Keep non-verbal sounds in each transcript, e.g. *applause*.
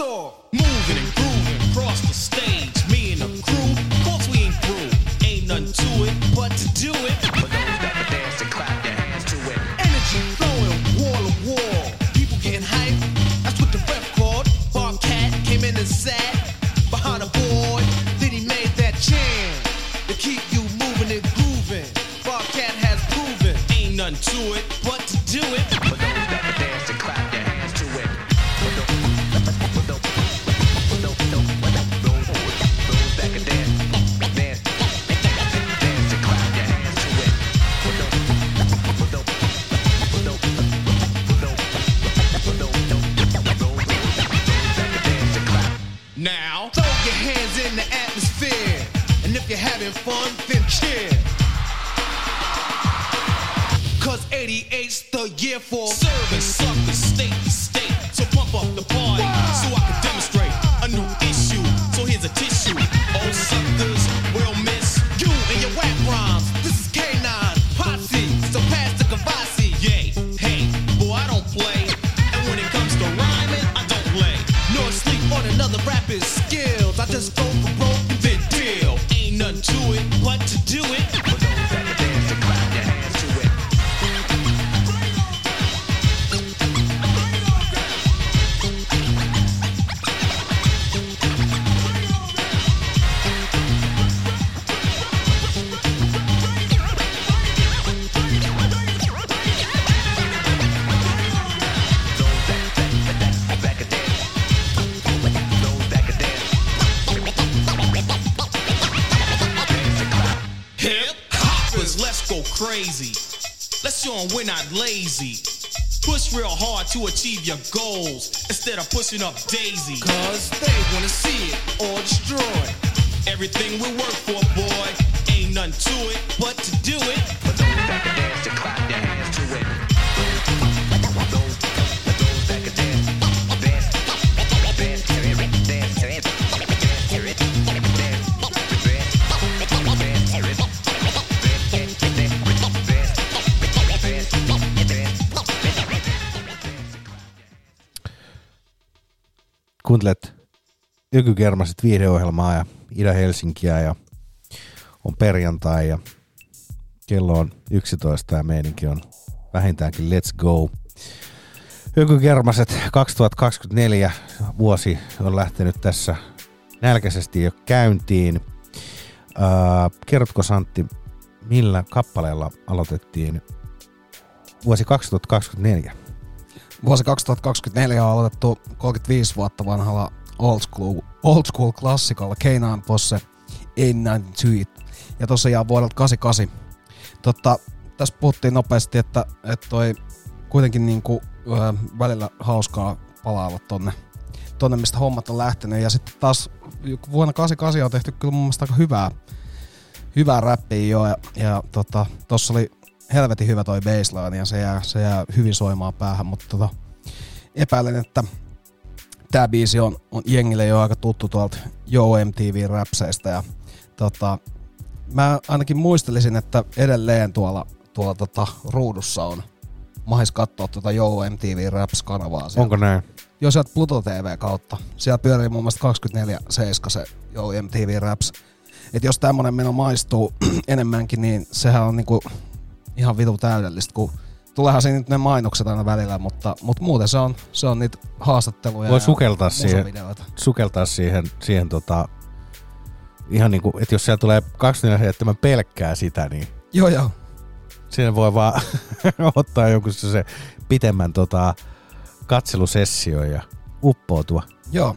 hizo we're not lazy. Push real hard to achieve your goals instead of pushing up daisy. Cause they wanna see it or destroy. Everything we work for, boy, ain't nothing to it but to do it. For those that can dance to clap Ykykermaset viihdeohjelmaa ja Ida-Helsinkiä ja on perjantai ja kello on 11 ja meininki on vähintäänkin let's go. Ykykermaset 2024 vuosi on lähtenyt tässä nälkäisesti jo käyntiin. Äh, kerrotko Santti, millä kappaleella aloitettiin vuosi 2024? Vuosi 2024 on aloitettu 35 vuotta vanhalla old school, old school klassikolla Keinaan Posse Ain't Nothing to It. Ja tosiaan vuodelta 88. Totta, tässä puhuttiin nopeasti, että, että toi kuitenkin niinku, ö, välillä hauskaa palailla tonne, tonne, mistä hommat on lähtenyt. Ja sitten taas vuonna 88 on tehty kyllä mun mielestä aika hyvää, hyvää räppiä jo. Ja, ja tota, tossa oli helvetin hyvä toi baseline ja se jää, se jää hyvin soimaan päähän, mutta tota, epäilen, että tämä biisi on, on jengille jo aika tuttu tuolta Yo MTV-räpseistä ja tota, mä ainakin muistelisin, että edelleen tuolla, tuolla tota, ruudussa on mahis katsoa tuota Yo MTV Raps-kanavaa. Sieltä. Onko näin? Joo, sieltä Pluto TV kautta. Siellä pyörii muun muassa 24-7 se Yo MTV Raps. Et jos tämmönen meno maistuu *clears throat* enemmänkin, niin sehän on niinku ihan vitu täydellistä, kun tuleehan siinä nyt ne mainokset aina välillä, mutta, mutta muuten se on, se on niitä haastatteluja Voi sukeltaa siihen, sukeltaa siihen, siihen tota, ihan niinku, että jos siellä tulee 24 pelkkää sitä, niin Joo, joo. siinä voi vaan *laughs* ottaa jonkun se pitemmän tota, katselusessio ja uppoutua. Joo.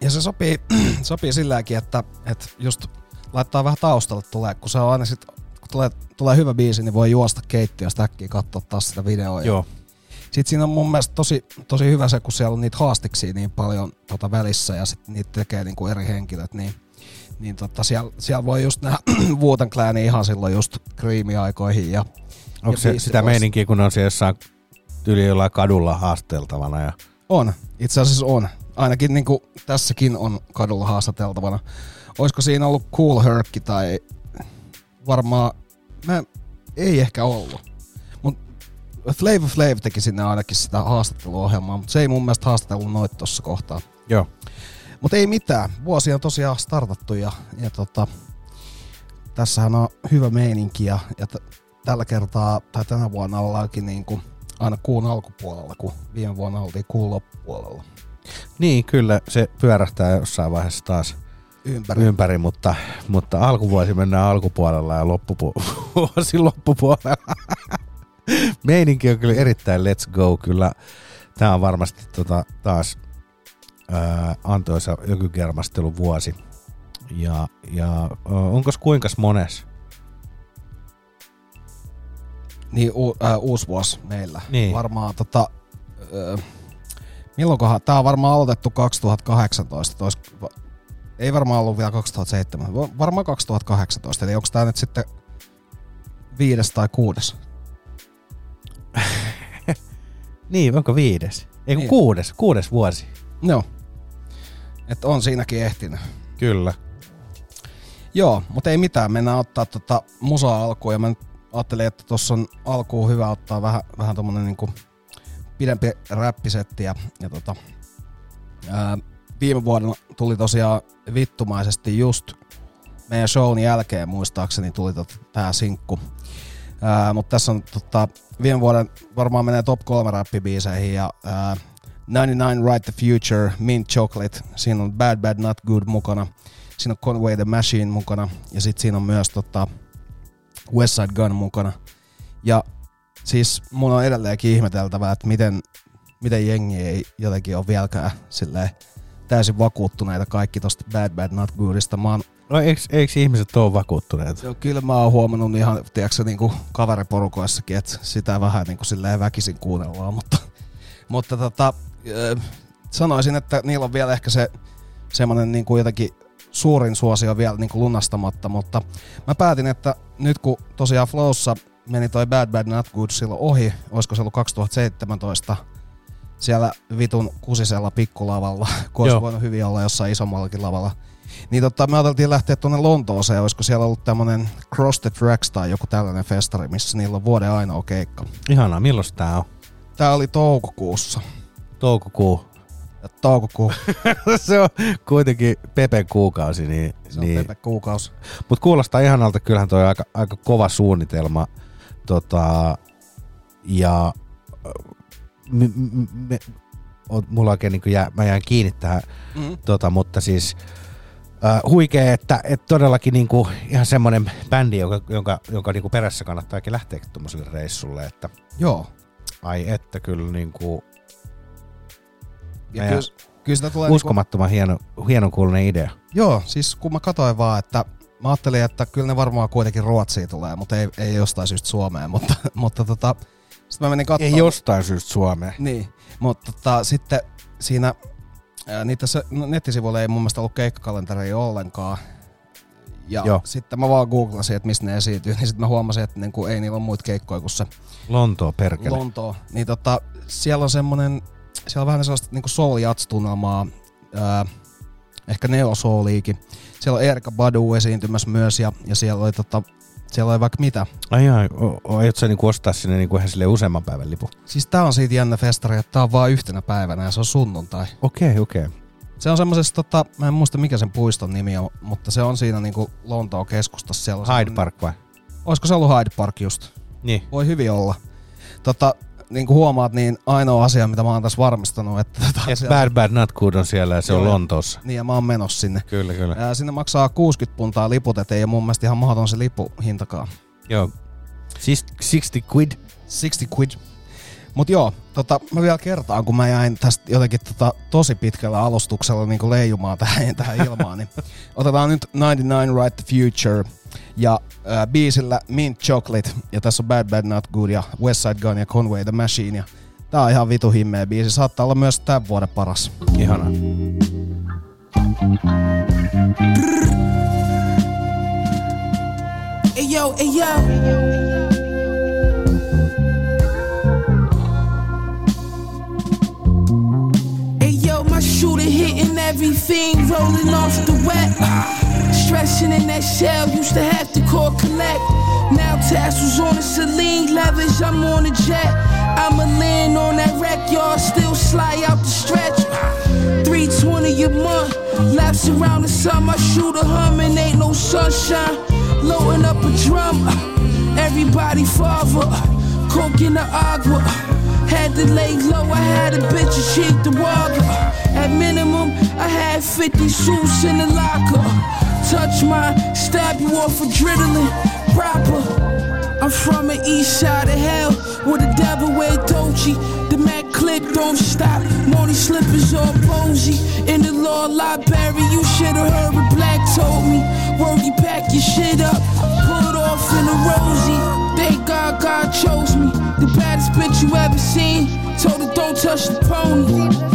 Ja se sopii, *clears throat* sopii silläkin, että, että just laittaa vähän taustalle tulee, kun se on aina sit tulee, tulee hyvä biisi, niin voi juosta keittiöstä äkkiä katsoa taas sitä videoa. Joo. Sitten siinä on mun mielestä tosi, tosi hyvä se, kun siellä on niitä haastiksia niin paljon tota välissä ja sitten niitä tekee niin kuin eri henkilöt, niin, niin tota, siellä, siellä, voi just nähdä *clears throat* Wooten Clanin ihan silloin just Creamy-aikoihin. Ja, Onko ja se sitä Boys. meininkiä, kun on siellä jossain yli jollain kadulla haasteltavana ja On, itse asiassa on. Ainakin niin kuin tässäkin on kadulla haastateltavana. Olisiko siinä ollut Cool Herkki tai varmaan, mä, ei ehkä ollut. Mut Flavor Flav teki sinne ainakin sitä haastatteluohjelmaa, mutta se ei mun mielestä haastatellut noita tossa kohtaa. joo. Mutta ei mitään. Vuosi on tosiaan startattu ja, ja tota, tässähän on hyvä meininki ja, ja t- tällä kertaa tai tänä vuonna ollaankin niin kuin aina kuun alkupuolella, kun viime vuonna oltiin kuun loppupuolella. Niin, kyllä se pyörähtää jossain vaiheessa taas Ympäri. ympäri, mutta, mutta alkuvuosi mennään alkupuolella ja loppuvuosi *laughs* loppupuolella. Meininki on kyllä erittäin let's go. Kyllä tämä on varmasti tota, taas ää, antoisa ökykermastelun vuosi. Ja, ja onko kuinka mones? Niin u, äh, uusi vuosi meillä. Niin. Varmaan tota, äh, milloinkohan, tää on varmaan aloitettu 2018, tois, ei varmaan ollut vielä 2007, va- varmaan 2018, eli onko tää nyt sitten viides tai kuudes? *laughs* Niin, onko viides? Ei Niin. kuudes, kuudes vuosi. Joo. Et on siinäkin ehtinyt. Kyllä. Joo, mutta ei mitään, mennään ottaa tota musaa alkuun ja mä nyt ajattelin, että tuossa on alkuun hyvä ottaa vähän, vähän tommonen niinku pidempi räppisetti ja, ja tota, ää, viime vuonna tuli tosiaan vittumaisesti just meidän shown jälkeen muistaakseni tuli tota, tää sinkku. Mutta tässä on tota, viime vuoden varmaan menee top kolme räppibiiseihin ja ää, 99 Right the Future, Mint Chocolate, siinä on Bad Bad Not Good mukana, siinä on Conway the Machine mukana ja sitten siinä on myös tota, West Side Gun mukana. Ja siis mun on edelleenkin ihmeteltävää, että miten, miten jengi ei jotenkin ole vieläkään silleen täysin vakuuttuneita kaikki tosta Bad Bad Not Goodista. Mä oon No eikö, eikö ihmiset ole vakuuttuneet? Joo, kyllä mä oon huomannut ihan, tiedätkö, niin kuin kaveriporukoissakin, että sitä vähän niin kuin silleen väkisin kuunnellaan, mutta, mutta tota, sanoisin, että niillä on vielä ehkä se semmoinen niin kuin jotenkin suurin suosio vielä niin kuin lunastamatta, mutta mä päätin, että nyt kun tosiaan Flowssa meni toi Bad Bad Not Good silloin ohi, olisiko se ollut 2017, siellä vitun kusisella pikkulavalla, *laughs* kun olisi voinut hyvin olla jossain isommallakin lavalla. Niin tota, me ajateltiin lähteä tuonne Lontooseen, olisiko siellä ollut tämmönen Cross the Tracks tai joku tällainen festari, missä niillä on vuoden ainoa keikka. Ihanaa, milloin tää on? Tää oli toukokuussa. Toukokuu. Ja toukokuu, *laughs* se on kuitenkin Pepen kuukausi, niin, se on niin niin. kuukausi. Mutta kuulostaa ihanalta, kyllähän toi aika, aika kova suunnitelma. Tota, ja me, on, mulla oikein niin jää, mä jään kiinni tähän, Mm. tota, mutta siis äh, huikea, että, että todellakin niin kuin ihan semmoinen bändi, jonka, jonka, jonka niin kuin perässä kannattaakin lähteä tuommoiselle reissulle, että Joo. ai että kyllä niin kuin Ja kyllä, kyllä sitä tulee niinku, uskomattoman hieno, hienon kuulunen idea. Joo, siis kun mä katsoin vaan, että mä ajattelin, että kyllä ne varmaan kuitenkin Ruotsiin tulee, mutta ei, ei jostain syystä Suomeen, *laughs* mutta, mutta tota, sitten mä menin katsomaan. Ei jostain syystä Suomeen. Niin, mutta tota, sitten siinä niitä se, no, nettisivuilla ei mun mielestä ollut keikkakalenteria ollenkaan. Ja Joo. sitten mä vaan googlasin, että missä ne esiintyy, niin sitten mä huomasin, että niinku, ei niillä ole muita keikkoja kuin se Lontoo perkele. Lontoo. Niin tota, siellä on semmonen, siellä on vähän sellaista niinku soul jats tunnelmaa, ää, ehkä neo souliikin. Siellä on Erika Badu esiintymässä myös ja, ja siellä oli tota, siellä oli vaikka mitä. Ai ai, aiotko sä niinku ostaa sinne niinku ihan sille useamman päivän lipun? Siis tää on siitä jännä festari, että tää on vaan yhtenä päivänä ja se on sunnuntai. Okei, okay, okei. Okay. Se on semmoisessa, tota, mä en muista mikä sen puiston nimi on, mutta se on siinä niinku Lontoon keskustassa. Siellä Hyde Park vai? Olisiko se ollut Hyde Park just? Niin. Voi hyvin olla. Tota, niin kuin huomaat, niin ainoa asia, mitä mä oon tässä varmistanut, että tota, Et siellä- Bad Bad Not Good on siellä ja se Joo, on. Lontoossa. Niin ja mä oon menossa sinne. Kyllä, kyllä. Ää, sinne maksaa 60 puntaa liput, et ei ole mun mielestä ihan mahdoton se lipuhintakaan. Joo. Siis 60 quid. 60 quid. Mut joo, tota, mä vielä kertaan, kun mä jäin tästä jotenkin tota, tosi pitkällä alustuksella niin leijumaan tähän, *laughs* tähän ilmaan, niin otetaan nyt 99 Right the Future. Ja äh, biisillä Mint Chocolate, ja tässä on Bad Bad Not Good ja West Side Gun ja Conway the Machine. Ja tää on ihan vitu himmeä biisi, saattaa olla myös tämän vuoden paras. Ihana. Hey yo, hey yo. Everything, rolling off the wet. Stretching in that shell, used to have to call collect. Now tassels on the Celine leathers, I'm on a jet. I'ma land on that wreck, y'all still slide out the stretch. 320 a month, laps around the sun, my shooter humming, ain't no sunshine. Loading up a drum, everybody father, coke in the agua. Had to lay low, I had a bitch cheat the water. At minimum, I had 50 suits in the locker. Touch mine, stab you off adrenaline, proper. I'm from the east side of hell, where the devil wear Dolce. The Mac clip don't stop, Money slippers all posy. In the law library, you should've heard what Black told me. Word, you pack your shit up, pull it off in a rosy. Thank God God chose me, the baddest bitch you ever seen. Told her don't touch the pony.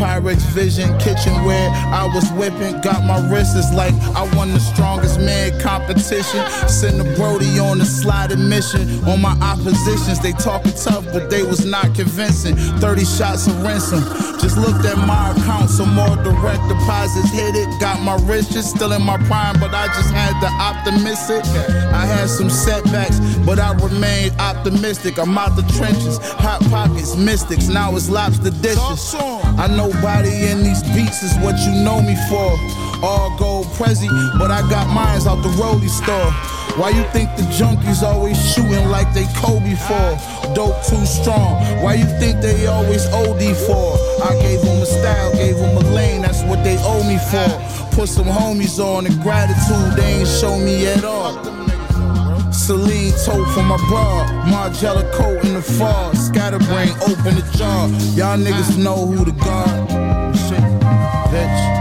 Pyrex Vision kitchenware. I was whipping, got my wrists like I won the strongest man competition. Send a Brody on a sliding mission. On my oppositions, they talking tough, but they was not convincing. 30 shots of ransom. Just looked at my account, some more direct deposits hit it. Got my riches still in my prime, but I just had to optimistic. I had some setbacks, but I remained optimistic. I'm out the trenches, hot pockets, mystics. Now it's lobster dishes. I nobody in these beats is what you know me for. All gold Prezi, but I got mines out the rollie store. Why you think the junkies always shooting like they Kobe for? Dope too strong. Why you think they always OD for? I gave them a style, gave them a lane, that's what they owe me for. Put some homies on and gratitude they ain't show me at all. Celine tote for my bra, Margiela coat in the fall, scatterbrain open the jar. Y'all niggas know who the god. Shit, bitch.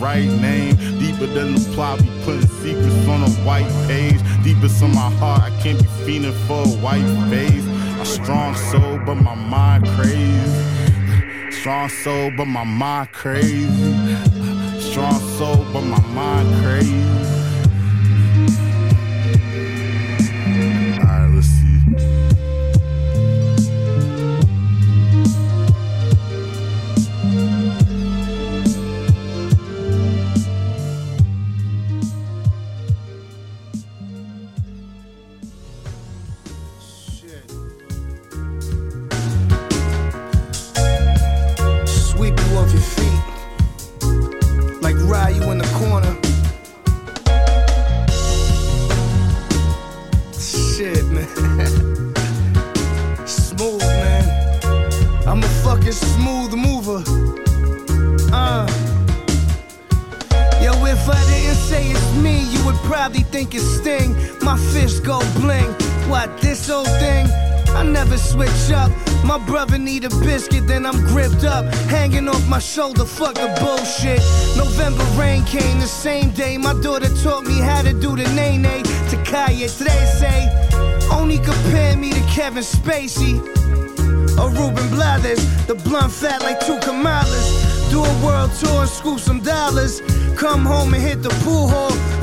Right name. Deeper than the plot, we putting secrets on a white page. Deepest in my heart, I can't be fiending for a white face. A strong soul, but my mind crazy. Strong soul, but my mind crazy. strong soul, but my mind crazy.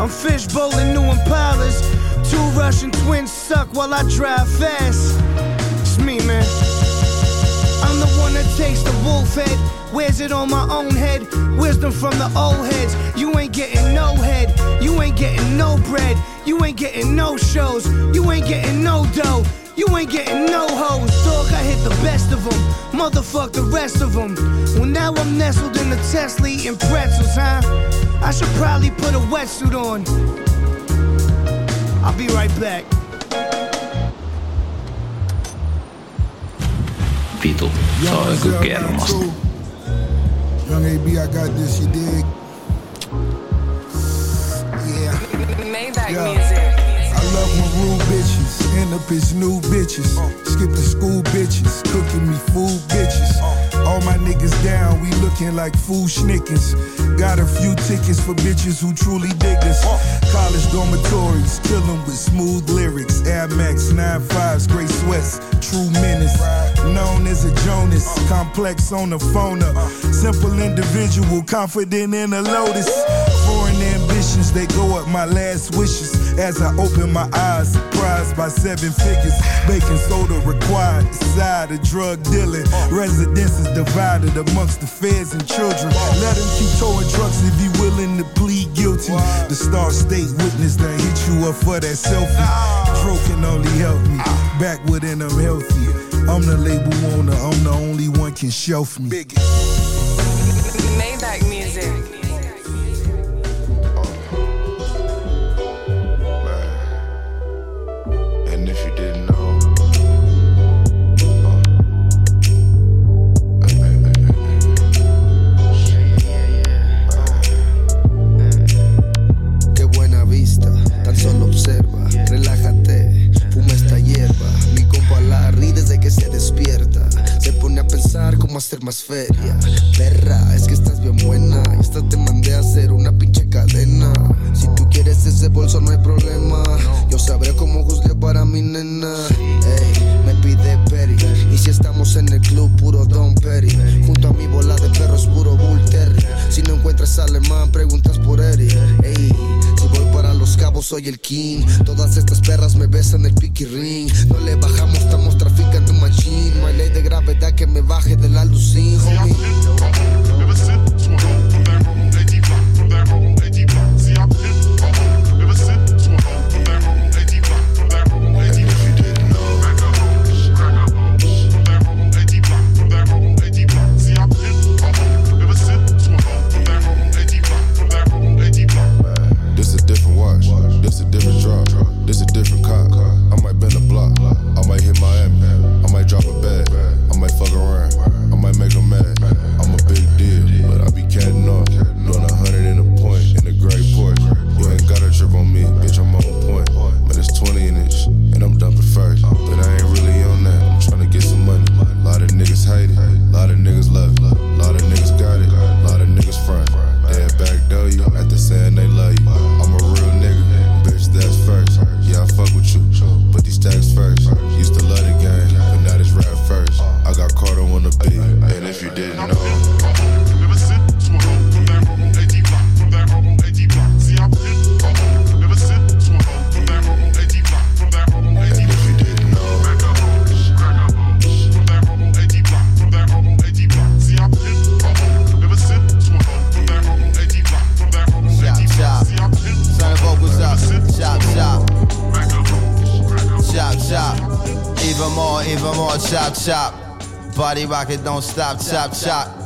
I'm fish bowling new Impalas. Two Russian twins suck while I drive fast. It's me, man. I'm the one that takes the wolf head. Wears it on my own head. Wisdom from the old heads. You ain't getting no head. You ain't getting no bread. You ain't getting no shows. You ain't getting no dough. You ain't getting no hoes. Dog, I hit the best of them. Motherfuck the rest of them. Well, now I'm nestled in the Tesla eating pretzels, huh? I should probably put a wetsuit on. I'll be right back. Vitu, se on kyllä kermasta. Young AB, I got this, you dig? Yeah. Maybach Yeah. music. I love when rude bitches end up as new bitches. Skipping school bitches, cooking me food bitches. All my niggas down, we looking like fool schnickens. Got a few tickets for bitches who truly dig us. College dormitories, kill 'em with smooth lyrics. Air Max 95s, gray sweats, true menace. Known as a Jonas, complex on the phone up. Simple individual, confident in a lotus. Foreign ambitions, they go up my last wishes. As I open my eyes, surprised by seven figures. Baking soda required, side of drug dealing. Residence is divided amongst the feds and children. Let them keep towing trucks if he willing to plead guilty. The Star State witness that hit you up for that selfie. Dro can only help me. Back within I'm healthy. I'm the label owner, I'm the only one can shelf me. Maybach music. Hacer más feria. Perra, es que estás bien buena. Y esta te mandé a hacer una pinche cadena. Si tú quieres ese bolso, no hay problema. Yo sabré cómo juzgué para mi nena. Ey, me pide Perry. Y si estamos en el club, puro Don Perry. Junto a mi bola de perros, puro Bull Terry. Si no encuentras alemán, preguntas por Eric. Ey, si voy los cabos, soy el king. Todas estas perras me besan el piqui ring. No le bajamos, estamos traficando machine. No hay ley de gravedad que me baje de la lucín, homie. Body rocket, don't stop, chop, chop.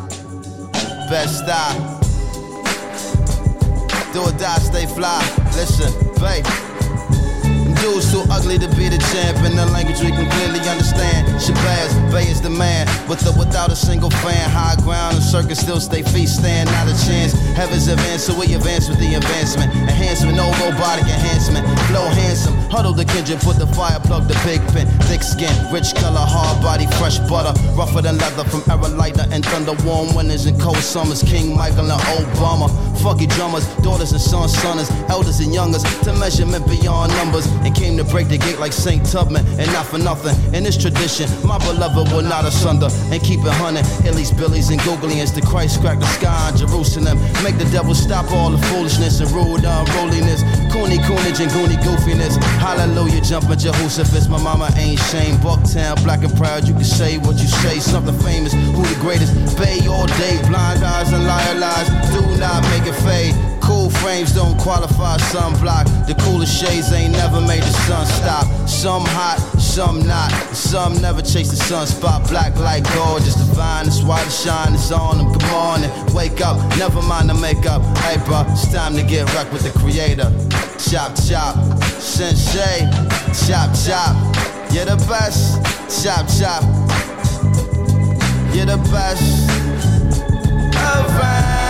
Without a single fan. High ground and circus still stay feet stand, not a chance. Heavens advance, so we advance with the advancement. Enhancement, no robotic enhancement. Flow handsome, huddle the kindred, put the fire plug, the big pin. Thick skin, rich color, hard body, fresh butter. Rougher than leather from lighter and thunder. Warm winters and cold summers. King Michael and Obama. Funky drummers, daughters and sons, sons, elders and youngers. To measurement beyond numbers. And came to break the gate like St. Tubman. And not for nothing, in this tradition, my beloved will not asunder. And keep it hunting. Illies, Billies, and Googlians. The Christ crack the sky in Jerusalem. Make the devil stop all the foolishness and rude unruliness. Cooney, coonage, and goony goofiness. Hallelujah, jumping Jehoshaphat. My mama ain't shame. Bucktown, black and proud. You can say what you say. Something famous. Who the greatest? Bay all day. Blind eyes and liar lies. Do not make it fade. Cool frames don't qualify sunblock. The coolest shades ain't never made the sun stop. Some hot, some not. Some never chase the sunspot. Black like gold, just divine. That's why the shine is on them. On and wake up. Never mind the makeup. Hey, bro, it's time to get wrecked with the creator. Chop, chop. Sensei. Chop, chop. You're the best. Chop, chop. You're the best. Around.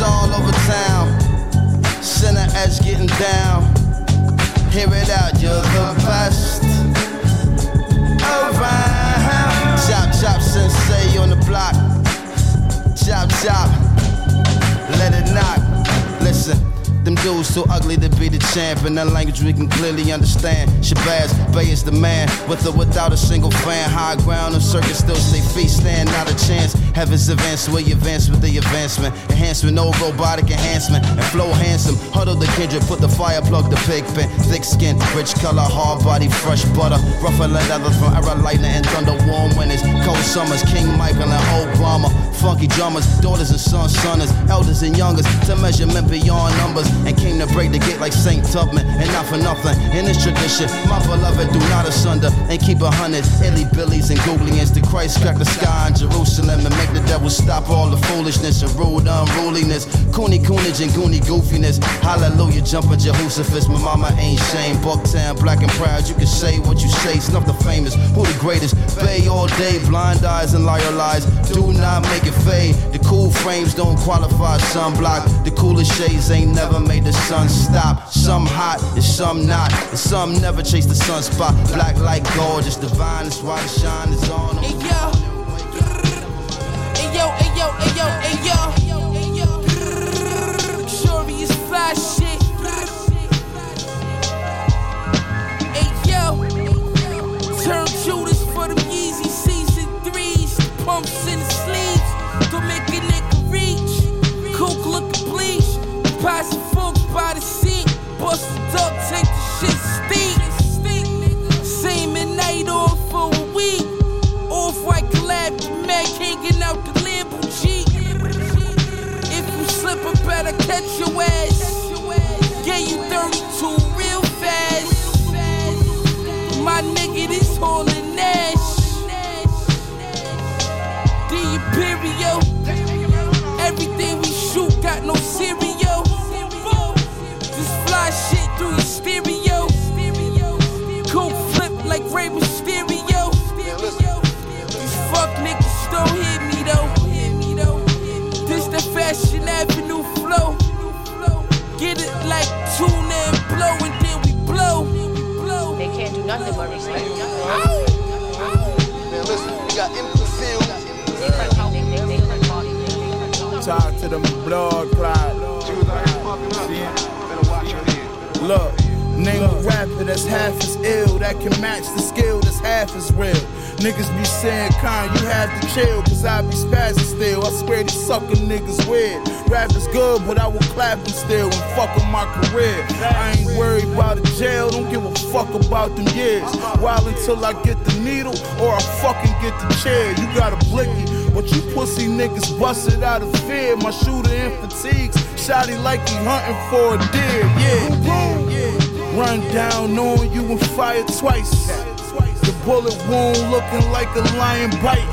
It's all over town. Center edge getting down. Hear it out, you're the best. Around. Chop, chop, sensei on the block. Chop, chop. Let it knock. Dudes too ugly to be the champ in that language we can clearly understand. Shabazz, Bay is the man, with or without a single fan. High ground and circus still stay feet stand, not a chance. Heavens advance, we advance with the advancement. Enhancement, no robotic enhancement. And flow handsome, huddle the kindred, put the fire plug, the pig pen. Thick skin, rich color, hard body, fresh butter. Rougher than leather from era lightning and thunder, warm winters. Cold summers, King Michael and Obama. Funky drummers, daughters and sons, sons, elders and youngers. To measurement beyond numbers and came to break the gate like Saint Tubman. And not for nothing, in this tradition, my beloved do not asunder and keep a hundred illy billies and googlians. The Christ crack the sky in Jerusalem and make the devil stop all the foolishness and rule rude unruliness. Cooney coonage and goony goofiness. Hallelujah, jumping Jehoshaphat. My mama ain't shame. Bucktown, black and proud. You can say what you say. Snuff the famous. Who the greatest? Bay all day, blind eyes and liar lies. Do not make it fade. The cool frames don't qualify sunblock. The coolest shades ain't never made the sun stop. Some hot and some not. And some never chase the sunspot. Black like gold, just divine. That's why the shine is on. Hey yo, hey yo, hey yo, hey yo, hey Bust the duck, take the shit steep. Same at night off for a week. Off white collab, Mac hanging out the Lambo Jeep. If you slip, I better catch your ass. Yeah, you 32 real fast. My nigga, this hauling Nash. The Imperial. Everything we shoot got no cereal. Ray Mysterio. These fuck niggas don't hit me though. This the Fashion Avenue flow. Get it like tune and blow, and then we blow. They can't do nothing but respect. Man, listen, we got imbecile. Talk to them blood clot. Look, name a rapper that's half as ill, that can match the skill that's half as real. Niggas be saying, kind, you have to chill, cause I be spazzing still. I swear these sucker niggas weird. Rap is good, but I will clap them still and fuck on my career. I ain't worried about a jail, don't give a fuck about them years. While until I get the needle or I fucking get the chair. You got a blicky, but you pussy niggas busted out of fear. My shooter in fatigues, shotty like he hunting for a deer. Yeah. Run down, knowing you and fire twice. The bullet wound looking like a lion bite.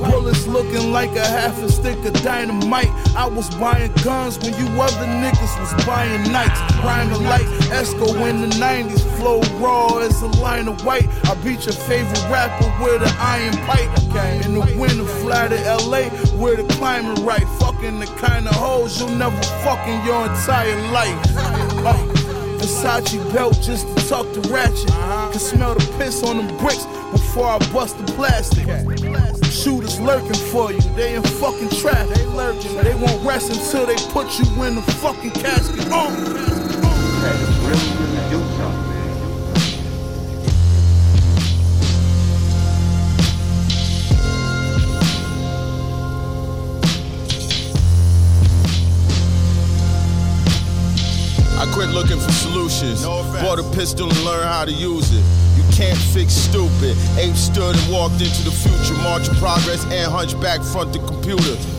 Bullets looking like a half a stick of dynamite. I was buying guns when you other niggas was buying nights. Rhyming light, Esco in the 90s. Flow raw as a line of white. I beat your favorite rapper with an iron pipe. In the winter, fly to LA where the climate right. Fucking the kind of hoes you'll never fuck in your entire life. Versace belt just to tuck the ratchet. Can smell the piss on them bricks before I bust the plastic. Shooters lurking for you, they in fucking trap. They lurking, they won't rest until they put you in the fucking casket. Oh. I quit looking for solutions. No Bought a pistol and learned how to use it. You can't fix stupid. Ape stood and walked into the future. March of progress and hunchback front the computer.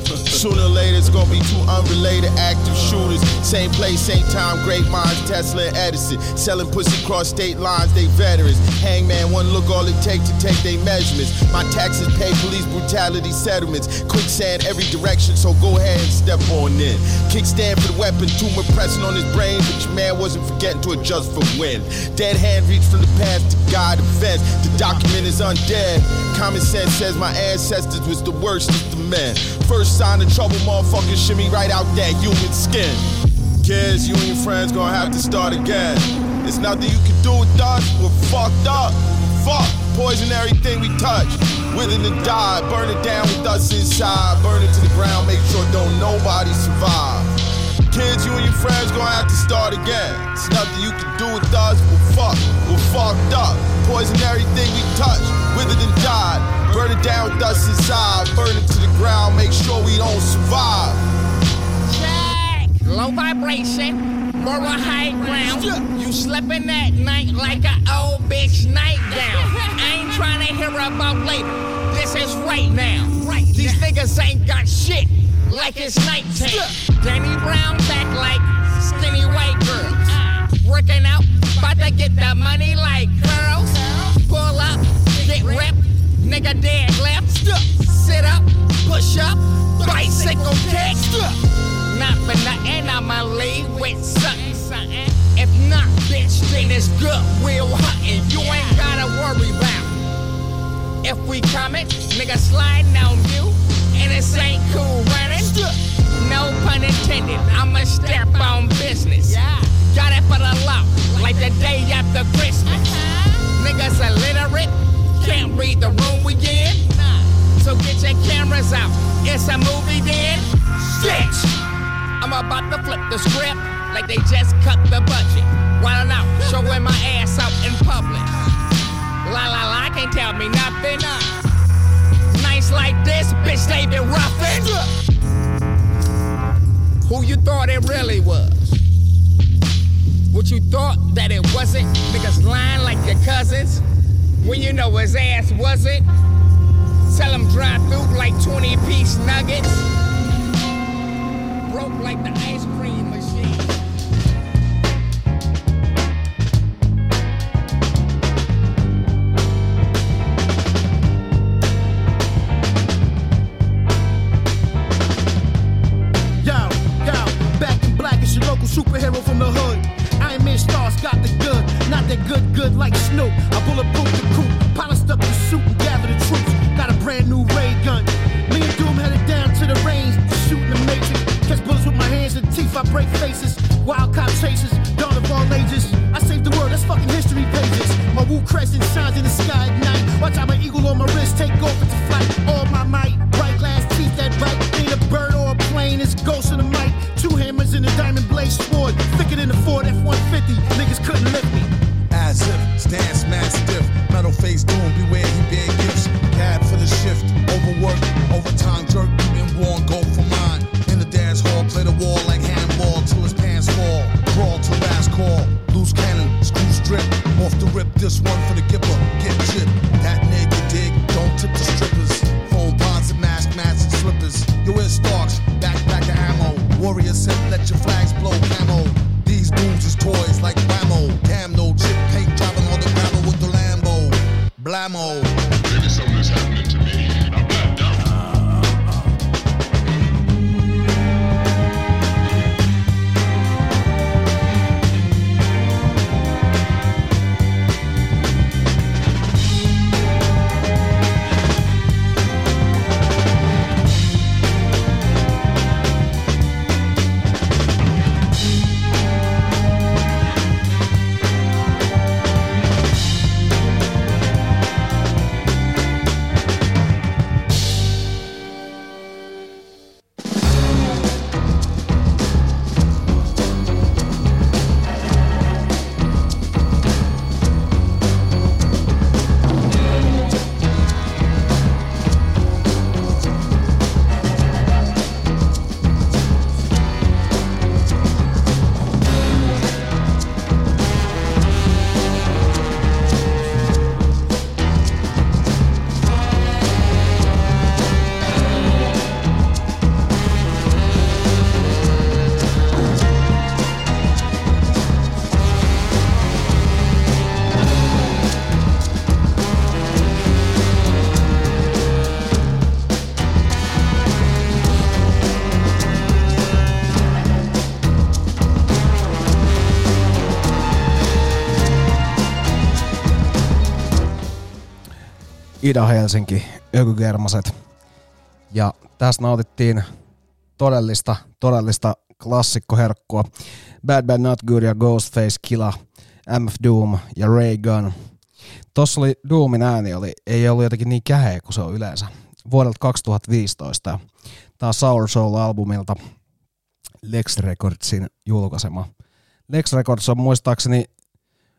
Sooner or later, it's gonna be two unrelated active shooters. Same place, same time, great minds, Tesla and Edison. Selling pussy across state lines, they veterans. Hangman, one look, all it take to take they measurements. My taxes pay police brutality settlements. Quicksand every direction, so go ahead and step on in. Kickstand for the weapon, tumor pressing on his brain, but your man wasn't forgetting to adjust for wind. Dead hand reach from the past to guide events. The document is undead. Common sense says my ancestors was the worst men. First sign of trouble, motherfuckers shimmy right out that human skin. Kids, you and your friends gonna have to start again. There's nothing you can do with us. We're fucked up. Fuck. Poison everything we touch. Wither and die. Burn it down with us inside. Burn it to the ground. Make sure don't nobody survive. Kids, you and your friends gonna have to start again. It's nothing you can do with us. We're fucked. We're fucked up. Poison everything we touch. Withered and died. Burn it down us inside. Burn it to the ground. Make sure we don't survive. Check. Low vibration, more a high ground. You slipping that night like a old bitch nightgown. I ain't trying to hear about later. This is right now. Right. These niggas ain't got shit like it's nighttime. Danny Brown back like skinny white girls. Working out, about to get the money like girls. Pull up, get ripped, nigga dead left. Sit up, push up, bicycle kick. Not for nothing, I'ma leave with something, something. If not, bitch, then it's good. We'll hunting. You ain't gotta worry about. If we coming, nigga sliding on you, and this ain't cool running. No pun intended. I'ma step on business. Got it for the law, like the day after Christmas. Uh-huh. Niggas illiterate, can't read the room we in. So get your cameras out. It's a movie then. Bitch! I'm about to flip the script like they just cut the budget. Wildin' out, showing my ass out in public. La la la, can't tell me nothing. Uh. Nights like this, bitch, they been roughing. Who you thought it really was? What you thought that it wasn't? Niggas lying like your cousins. When you know his ass wasn't. Tell him drive through like 20 piece nuggets. Broke like the ice cream sword. Thicker than the Ford F-150. Niggas couldn't lift me. Ida-Helsinki, Ökygermaset. Ja tässä nautittiin todellista, todellista klassikkoherkkua. Bad Bad Not Good ja Ghostface Killa, MF Doom ja Ray Gun. Tossa oli Doomin ääni, oli, ei ollut jotenkin niin käheä kuin se on yleensä. Vuodelta 2015. Tää on Sour Soul-albumilta Lex Recordsin julkaisema. Lex Records on muistaakseni,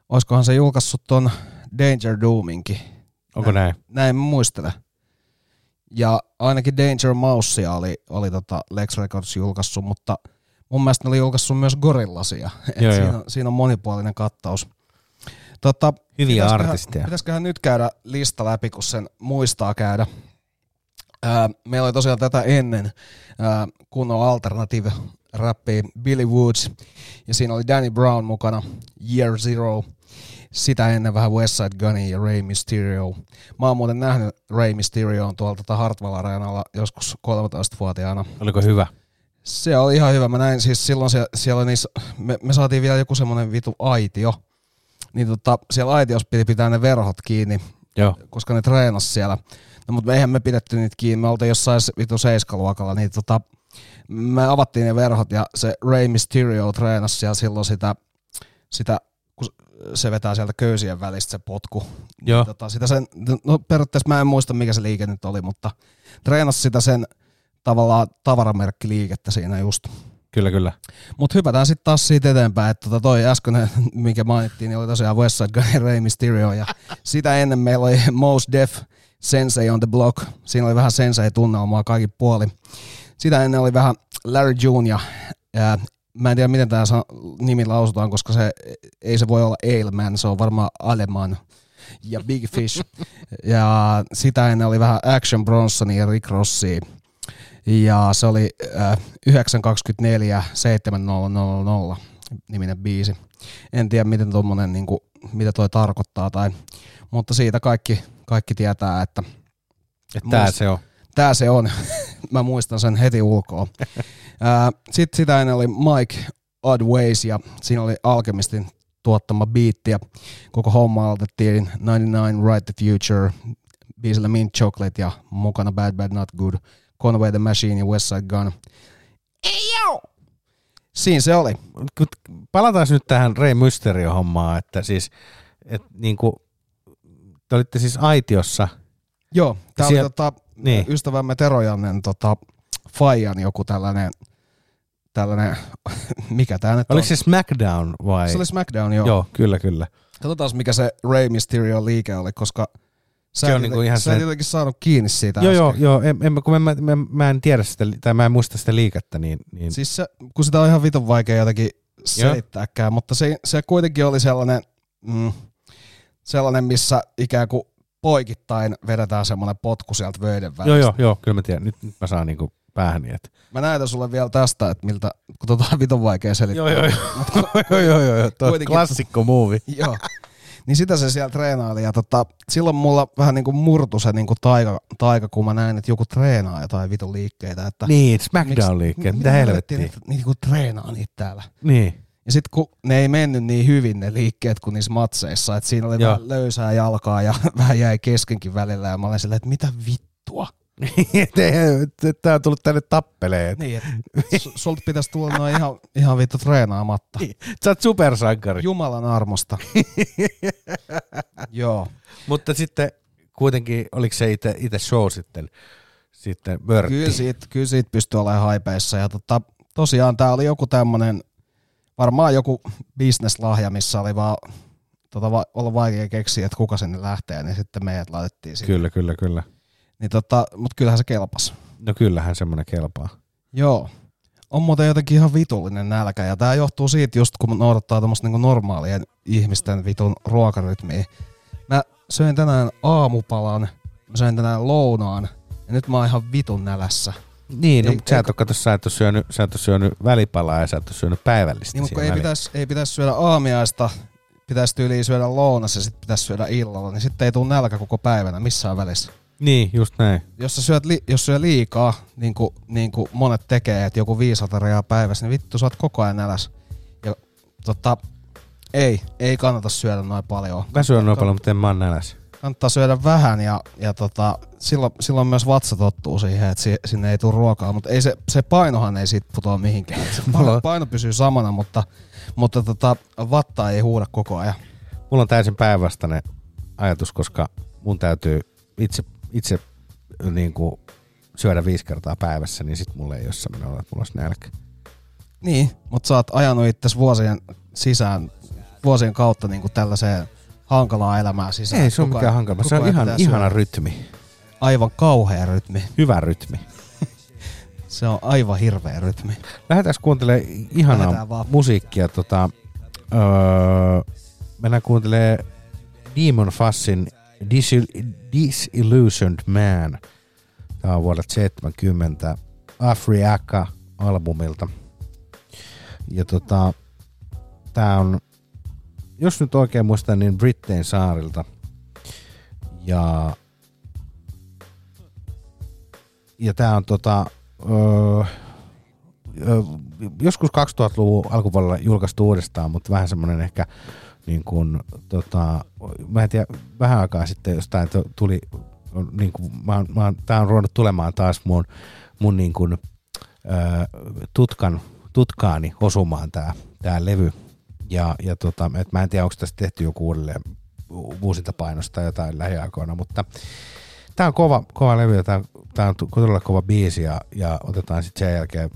oiskohan se julkaissut ton Danger Doominkin. Onko näin? Näin mä muistelen. Ja ainakin Danger Mousea oli, oli tota Lex Records julkaissut, mutta mun mielestä ne oli julkaissut myös Gorillasia. *laughs* Et Joo, siinä, joo. siinä on monipuolinen kattaus. Tota, Hyviä pitäisiköhän- artisteja. Pitäisiköhän nyt käydä lista läpi, kun sen muistaa käydä. Ää, meillä oli tosiaan tätä ennen ää, kunnon alternative rappi Billy Woods ja siinä oli Danny Brown mukana, Year Zero, sitä ennen vähän Westside Gunny ja Ray Mysterio. Mä oon muuten nähnyt Ray Mysterioon tuolta tota Hartwell Areenalla joskus 13-vuotiaana. Oliko hyvä? Se oli ihan hyvä. Mä näin siis silloin siellä, siellä niissä, me, me, saatiin vielä joku semmonen vitu aitio. Niin tota, siellä aitiossa piti pitää ne verhot kiinni, Joo. koska ne treenas siellä. No mutta eihän me pidetty niitä kiinni, me oltiin jossain vitu seiskaluokalla, niin tota, me avattiin ne verhot ja se Ray Mysterio treenasi siellä silloin sitä, sitä se vetää sieltä köysien välistä se potku. Joo. Niin, tota, sitä sen, no periaatteessa mä en muista mikä se liike nyt oli, mutta treenasi sitä sen tavallaan tavaramerkkiliikettä siinä just. Kyllä, kyllä. Mutta hypätään sitten taas siitä eteenpäin, että tota toi äskeinen, *laughs* mikä mainittiin, niin oli tosiaan Westside Gun ja Rey Mysterio, ja *laughs* sitä ennen meillä oli Most Def Sensei on the Block. Siinä oli vähän Sensei-tunnelmaa kaikki puoli. Sitä ennen oli vähän Larry June ja mä en tiedä miten tämä nimi lausutaan, koska se ei se voi olla Ailman, se on varmaan Aleman ja Big Fish. *laughs* ja sitä ennen oli vähän Action Bronson ja Rick Rossi. Ja se oli äh, 924 7000 niminen biisi. En tiedä miten tommonen, niinku, mitä toi tarkoittaa, tai, mutta siitä kaikki, kaikki tietää, että Että tää se on. Tää se on. *laughs* Mä muistan sen heti ulkoa. Sitten sitä ennen oli Mike Odd Ways ja siinä oli Alchemistin tuottama biitti ja koko homma aloitettiin 99 Right the Future, biisillä Mint Chocolate ja mukana Bad Bad Not Good, Conway the Machine ja Westside Gun. Ei joo! Siinä se oli. Palataan nyt tähän Rey Mysterio-hommaan, että siis, että niinku, te olitte siis aitiossa. Joo, tää Siellä- oli tota, niin. ystävämme Tero Jannen tota, Fajan joku tällainen, tällainen *laughs* mikä tää nyt Oliko on? se SmackDown vai? Se oli SmackDown, joo. Joo, kyllä, kyllä. Katsotaan mikä se Rey Mysterio liike oli, koska sä, Se on niinku ihan sä et jotenkin saanut kiinni siitä Joo, joo, äsken. joo. En, en, kun mä, mä, mä, en tiedä sitä, tai mä en muista sitä liikettä, niin, niin Siis se, kun sitä on ihan vitun vaikea jotenkin selittääkään, mutta se, se kuitenkin oli sellainen, mm, sellainen, missä ikään kuin poikittain vedetään semmoinen potku sieltä vöiden välistä. joo, joo, joo, kyllä mä tiedän. Nyt, nyt mä saan niinku päähäni, että Mä näytän sulle vielä tästä, että miltä, kun tota on vitun vaikea selittää. Joo, joo, joo. joo, joo, joo, joo. Klassikko movie. joo. Niin sitä se siellä treenaili ja tota, silloin mulla vähän niinku murtu se niinku taika, taika, kun mä näin, että joku treenaa jotain vitun liikkeitä. Että Niin, SmackDown-liikkeet, mitä helvettiä. Niinku treenaa niitä täällä. Niin. Ja sitten kun ne ei mennyt niin hyvin ne liikkeet kuin niissä matseissa, että siinä oli Joo. vähän löysää jalkaa ja *laughs* vähän jäi keskenkin välillä ja mä olin silleen, että mitä vittua. *laughs* Tää on tullut tänne tappeleen. Niin, sulta pitäisi tulla noin ihan, ihan vittu treenaamatta. Sä oot supersankari. Jumalan armosta. *laughs* Joo. Mutta sitten kuitenkin, oliko se itse, itse show sitten, sitten? Kyllä siitä, kyllä siitä pystyy olemaan haipeissa. Ja tota, tosiaan tää oli joku tämmönen, varmaan joku bisneslahja, missä oli vaan tota, va, ollut vaikea keksiä, että kuka sinne lähtee, niin sitten meidät laitettiin sinne. Kyllä, kyllä, kyllä. Niin tota, mutta kyllähän se kelpas. No kyllähän semmoinen kelpaa. Joo. On muuten jotenkin ihan vitullinen nälkä, ja tää johtuu siitä just, kun noudattaa tämmöistä niinku normaalien ihmisten vitun ruokarytmiä. Mä söin tänään aamupalan, mä söin tänään lounaan, ja nyt mä oon ihan vitun nälässä. Niin, no, Ei- sä ei- et, ole, kato, sä, et ole syönyt, sä et ole syönyt välipalaa ja sä et ole syönyt päivällistä Niin, mutta ei pitäisi ei pitäis syödä aamiaista, pitäisi tyyliin syödä lounas ja sitten pitäisi syödä illalla, niin sitten ei tule nälkä koko päivänä missään välissä. Niin, just näin. Jos sä syöt, li- jos syö liikaa, niin kuin, niin kuin monet tekee, että joku viisi ateriaa päivässä, niin vittu sä oot koko ajan näläs. Ja tota, ei, ei kannata syödä noin paljon. Mä syön noin paljon, mutta en mä oon nälässä. Kannattaa syödä vähän ja, ja tota, silloin, silloin myös vatsa tottuu siihen, että si, sinne ei tule ruokaa, mutta ei se, se painohan ei siitä putoa mihinkään. Se *laughs* paino, paino pysyy samana, mutta, mutta tota, vatta ei huuda koko ajan. Mulla on täysin päinvastainen ajatus, koska mun täytyy itse, itse niin kuin syödä viisi kertaa päivässä, niin sit mulla ei ole semmoinen olo, että mulla olisi nälkä. Niin, mutta sä oot ajanut itse vuosien sisään, vuosien kautta niin kuin tällaiseen hankalaa elämää sisään. Ei se Koko mikään hankala. Se on ihan, ihana rytmi. Aivan kauhea rytmi. *laughs* Hyvä rytmi. Se on aivan hirveä rytmi. Lähdetään kuuntelemaan ihanaa musiikkia. Tota, öö, mennään kuuntelemaan Demon Fassin Disil- Disillusioned Man. Tämä on vuodelta 70 Afriaka-albumilta. Ja tota, tää on, jos nyt oikein muistan, niin Brittein saarilta. Ja ja tää on tota, öö, joskus 2000-luvun alkupuolella julkaistu uudestaan, mutta vähän semmoinen ehkä niin kuin, tota, mä en tiedä, vähän aikaa sitten jostain tu- tuli, niin kuin, mä, mä, tää on ruvennut tulemaan taas mun, mun niin kuin, ö, tutkan, tutkaani osumaan tää, tää levy. Ja, ja tota, et mä en tiedä, onko tästä tehty joku uudelleen uusinta painosta tai jotain lähiaikoina, mutta Tämä on kova, kova levy ja tämä on todella kova biisi ja, ja otetaan sitten sen jälkeen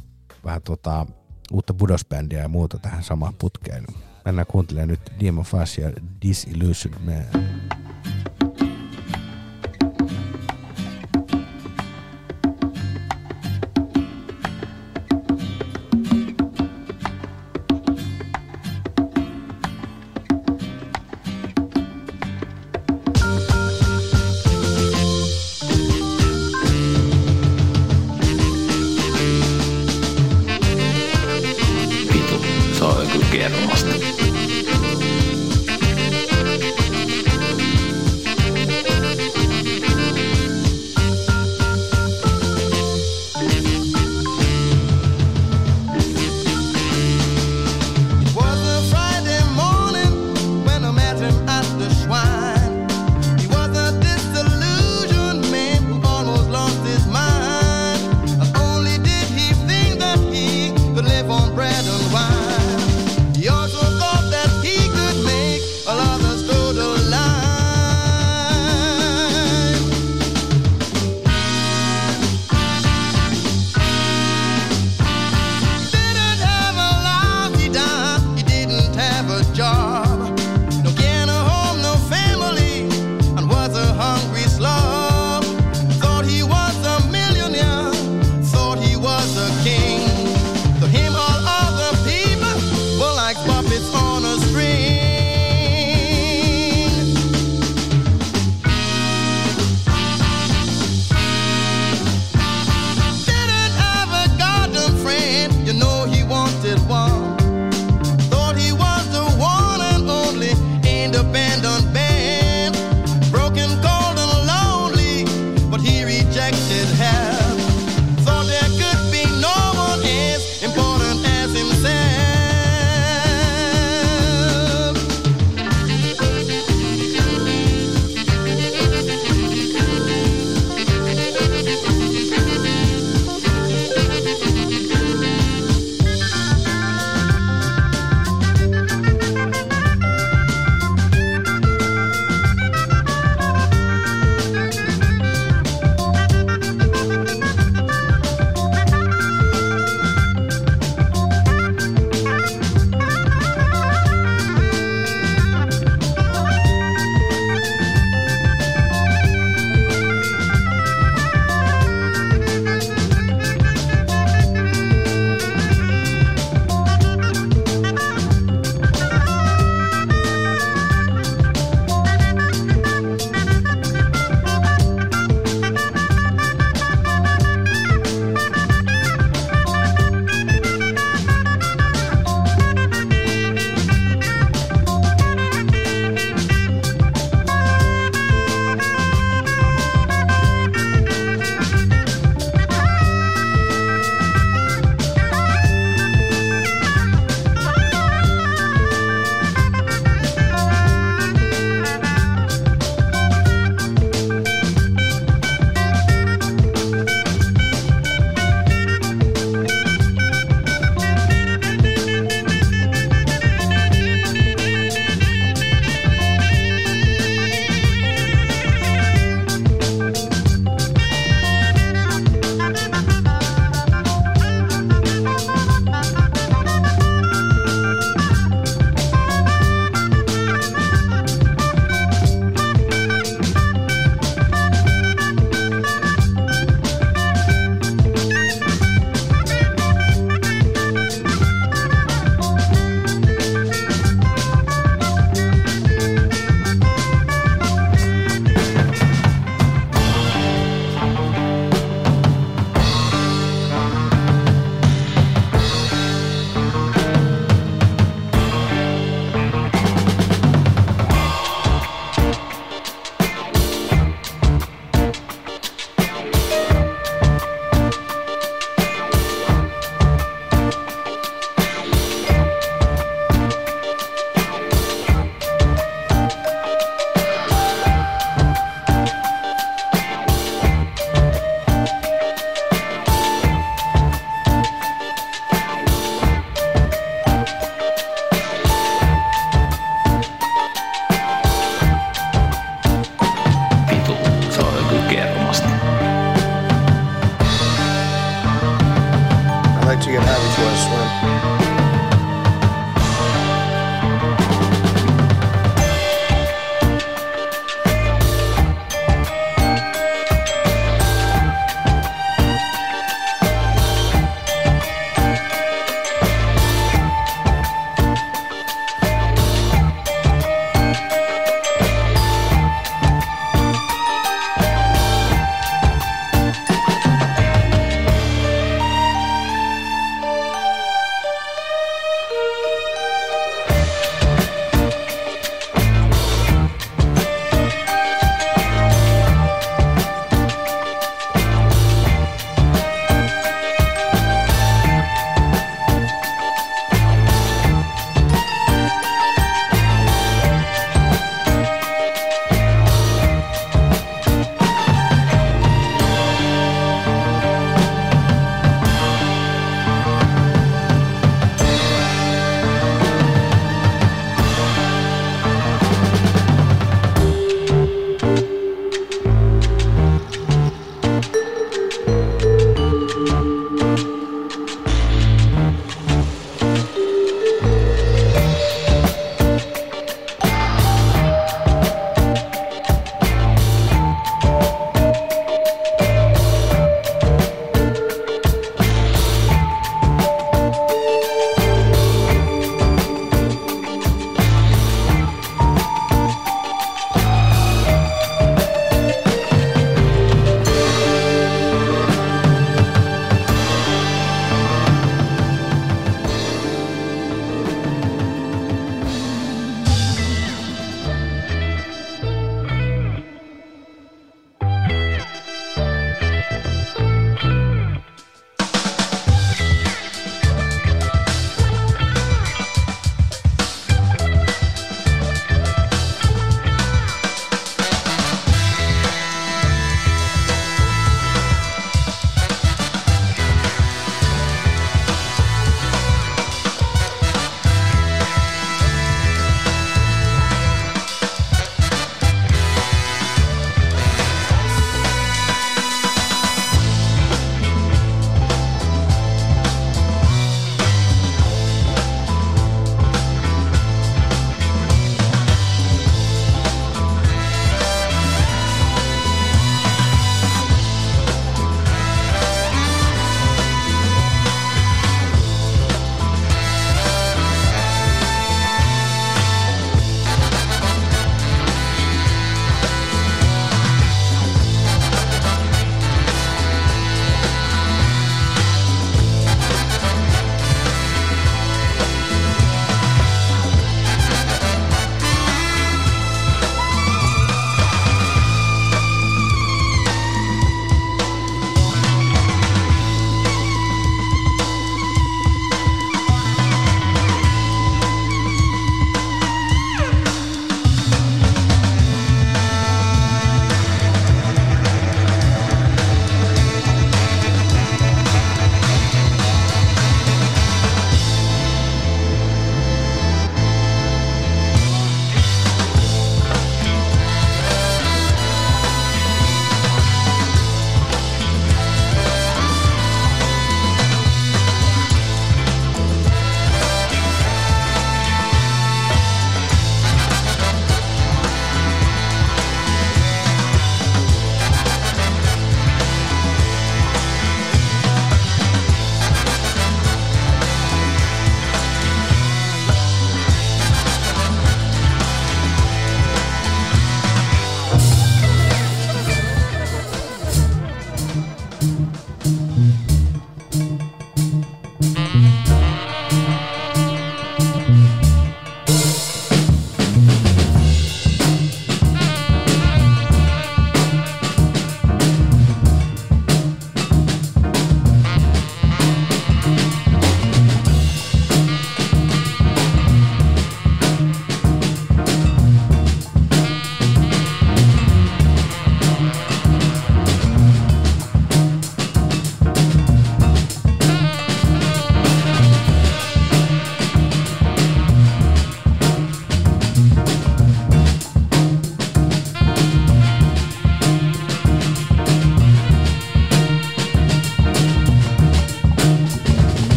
vähän tota, uutta Budos-bändiä ja muuta tähän samaan putkeen. Mennään kuuntelemaan nyt Demon Fash ja Disillusion Man.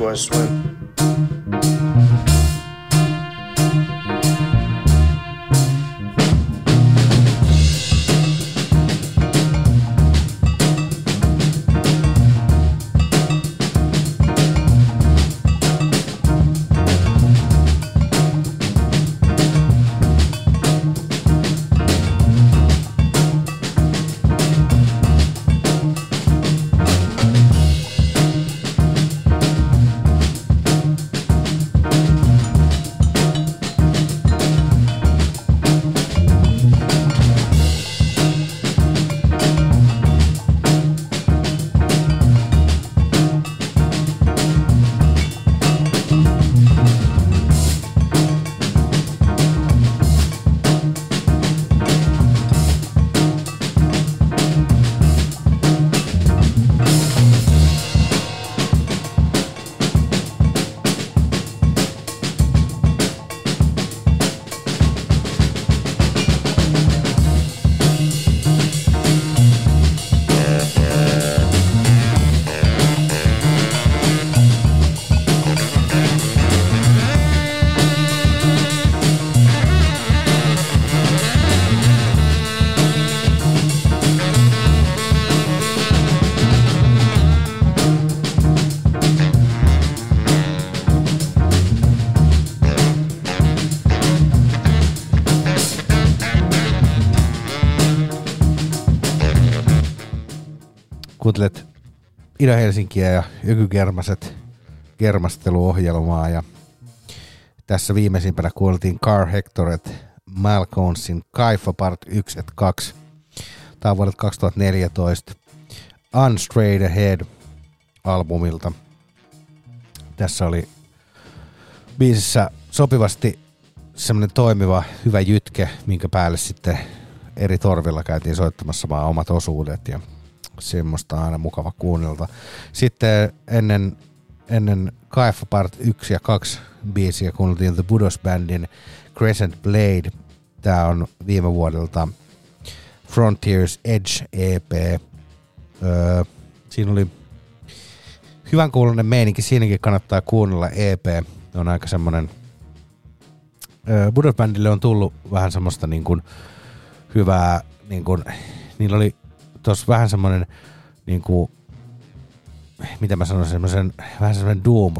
Like to Kuuntelet Ida-Helsinkiä ja Ykykermaset kermasteluohjelmaa ja tässä viimeisimpänä kuultiin Car Hectoret Malconesin Kaifa Part 1 et 2. Tämä on vuodelta 2014 Unstrayed Ahead albumilta. Tässä oli biisissä sopivasti semmoinen toimiva, hyvä jytke, minkä päälle sitten eri torvilla käytiin soittamassa vaan omat osuudet ja semmoista aina mukava kuunnella. Sitten ennen, ennen KF Part 1 ja 2 biisiä kuunneltiin The Budos Bandin Crescent Blade. Tää on viime vuodelta Frontiers Edge EP. Öö, siinä oli hyvän kuulonen meininki, siinäkin kannattaa kuunnella EP. On aika semmonen öö, Budos Bandille on tullut vähän semmoista niin kuin hyvää, niin kuin, niillä oli tuossa vähän semmoinen niin kuin, mitä mä sanoisin, semmoisen, vähän semmoinen doom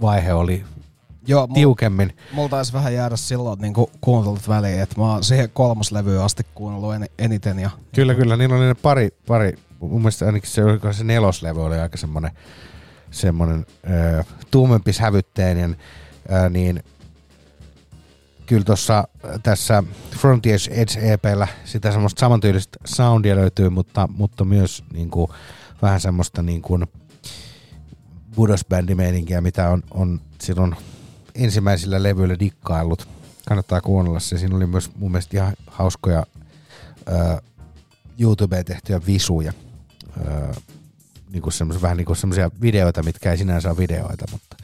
vaihe oli Joo, tiukemmin. Mulla taisi vähän jäädä silloin niin kuuntelut väliin, että mä oon siihen kolmoslevyyn asti kuunnellut en, eniten. Ja, Kyllä, kyllä. Niillä oli ne pari, pari mun mielestä ainakin se, se neloslevy oli aika semmoinen, semmoinen äh, tuumempi sävytteinen, äh, niin kyllä tuossa tässä Frontiers Edge EPllä sitä semmoista samantyylistä soundia löytyy, mutta, mutta myös niin kuin, vähän semmoista niin kuin mitä on, on silloin ensimmäisillä levyillä dikkaillut. Kannattaa kuunnella se. Siinä oli myös mun mielestä ihan hauskoja YouTubeen tehtyjä visuja. Ää, niin kuin semmos, vähän niin kuin semmoisia videoita, mitkä ei sinänsä ole videoita, mutta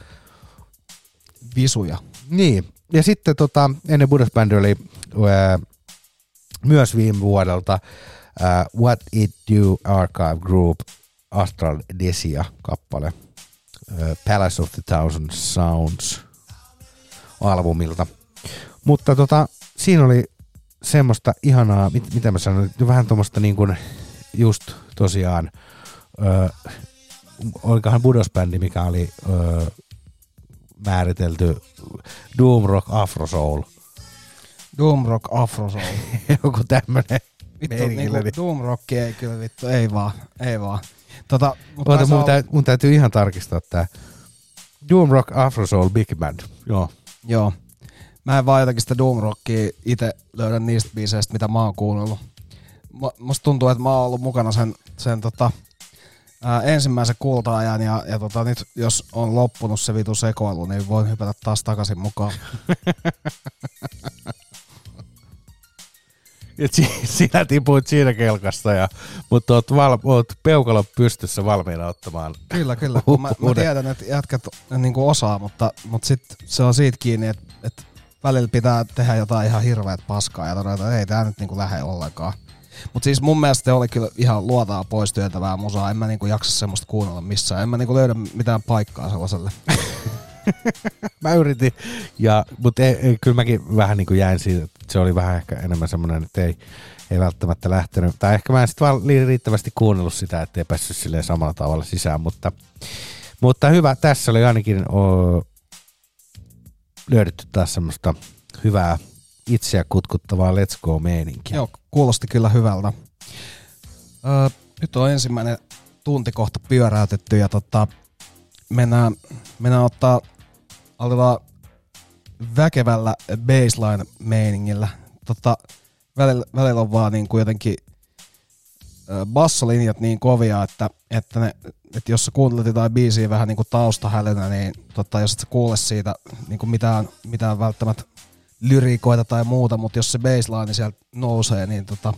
Visuja. Niin, ja sitten tota, ennen Buddhist Band oli ää, myös viime vuodelta ää, What It Do Archive Group Astral Desia kappale ää, Palace of the Thousand Sounds albumilta. Mutta tota, siinä oli semmoista ihanaa, mit, mitä mä sanoin, vähän tuommoista niin kuin just tosiaan, öö, olikohan Budos Bandi, mikä oli öö, määritelty Doom Rock Afro Soul. Doom Rock Afro Soul. *laughs* Joku tämmönen Vittu, niinku Doom Rock ei kyllä vittu, ei vaan, ei vaan. Tota, mut Oota, mun, täytyy, mun täytyy ihan tarkistaa tää. Doom Rock Afro Soul Big Band. Joo. Joo. Mä en vaan jotenkin sitä Doom Rockia itse löydä niistä biiseistä, mitä mä oon kuunnellut. Mu- Musta tuntuu, että mä oon ollut mukana sen, sen tota, ää, ensimmäisen kulta-ajan ja, ja tota, nyt jos on loppunut se vitu sekoilu, niin voin hypätä taas takaisin mukaan. *laughs* Et si- sinä tipuit siinä kelkasta, ja, mutta oot, val, oot peukalo pystyssä valmiina ottamaan. Kyllä, kyllä. Kun mä, mä tiedän, että jätkät niin osaa, mutta, mutta sit se on siitä kiinni, että, että välillä pitää tehdä jotain ihan hirveät paskaa ja todeta, että ei tää nyt niin lähde ollenkaan. Mutta siis mun mielestä oli kyllä ihan luotaa pois työntävää musaa. En mä niinku jaksa semmoista kuunnella missään. En mä niinku löydä mitään paikkaa sellaiselle. *laughs* mä yritin, ja, mutta ei, ei, kyllä mäkin vähän niin kuin jäin siitä, että se oli vähän ehkä enemmän semmoinen, että ei, ei välttämättä lähtenyt, tai ehkä mä en sitten vaan riittävästi kuunnellut sitä, ettei päässyt silleen samalla tavalla sisään, mutta, mutta hyvä, tässä oli ainakin o, löydetty taas semmoista hyvää itseä kutkuttavaa let's go meininkiä. Joo, kuulosti kyllä hyvältä. Öö, nyt on ensimmäinen tunti kohta pyöräytetty ja tota, mennään, mennään ottaa aletaan väkevällä baseline-meiningillä. Tota, välillä, välillä on vaan niin kuin jotenkin bassolinjat niin kovia, että, että, ne, että jos sä kuuntelet jotain biisiä vähän niin kuin taustahälynä, niin tota, jos et sä kuule siitä niin kuin mitään, mitään välttämättä lyriikoita tai muuta, mutta jos se baseline sieltä nousee, niin tota,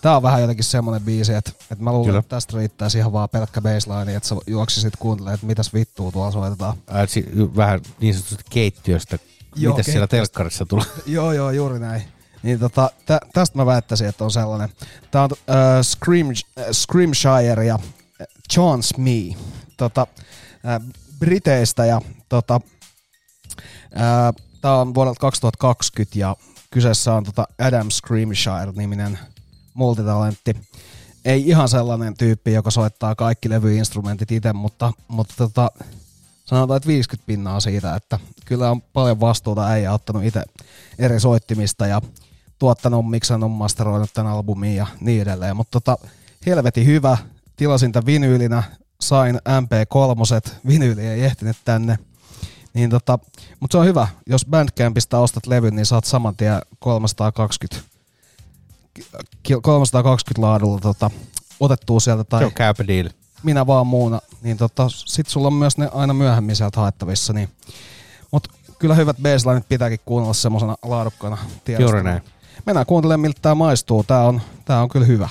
tää on vähän jotenkin semmonen biisi, että, että mä luulen, Kyllä. että tästä riittää ihan vaan pelkkä baseline, että sä juoksisit kuuntelemaan, että mitäs vittua tuolla soitetaan. Ää, vähän niin sanotusti keittiöstä, joo, mitäs siellä telkkarissa tulee. *laughs* joo, joo, juuri näin. Niin tota, tä, tästä mä väittäisin, että on sellainen. Tää on äh, Scream, äh, Screamshire ja Chance Me tota, äh, Briteistä ja tota, äh, tää on vuodelta 2020 ja kyseessä on tota Adam Screamshire-niminen multitalentti. Ei ihan sellainen tyyppi, joka soittaa kaikki levyinstrumentit itse, mutta, mutta tota, sanotaan, että 50 pinnaa siitä, että kyllä on paljon vastuuta äijä ottanut itse eri soittimista ja tuottanut, miksannut, masteroinut tämän albumin ja niin edelleen. Mutta tota, helveti hyvä. Tilasin tämän vinyylinä, sain MP3, vinyyli ei ehtinyt tänne. Niin tota, mutta se on hyvä. Jos Bandcampista ostat levyn, niin saat saman tien 320 320 laadulla tota, otettua sieltä. Tai se on käypä deal. Minä vaan muuna. Niin tota, sit sulla on myös ne aina myöhemmin sieltä haettavissa. Niin. Mut kyllä hyvät baselineit pitääkin kuunnella semmoisena laadukkaana. Juuri näin. Mennään kuuntelemaan miltä tää maistuu. Tää on, tää on kyllä hyvä.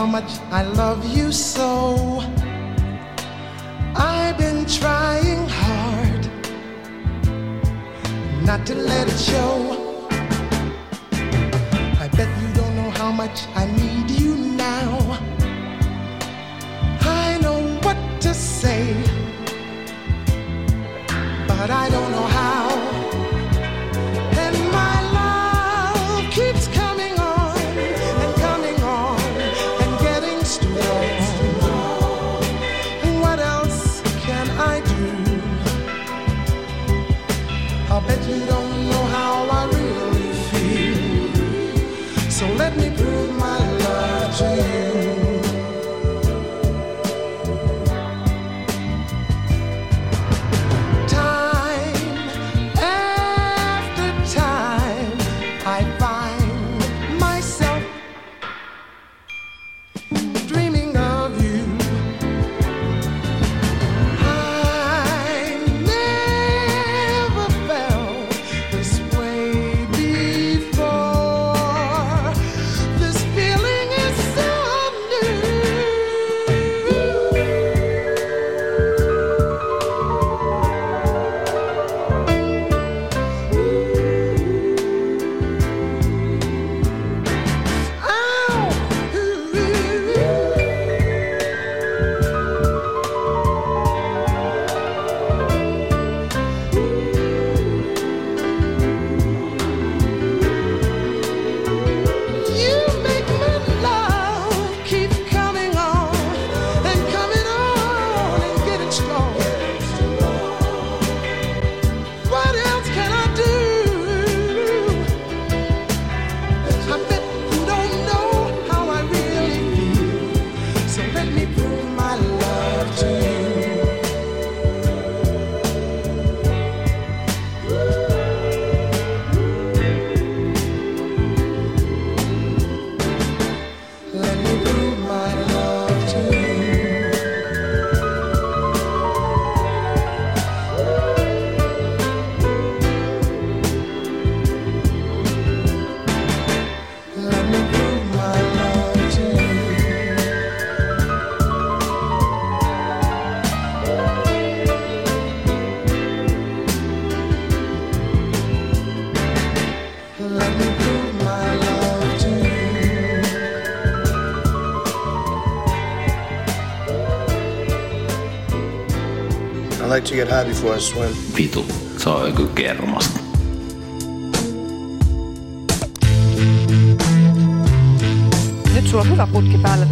how much I love you so. I've been trying hard not to let it show. I bet you don't know how much I need you now. I know what to say, but I don't know how. like to get high before I swim. Vitu, se on joku kermasta. Nyt sulla on hyvä putki päällä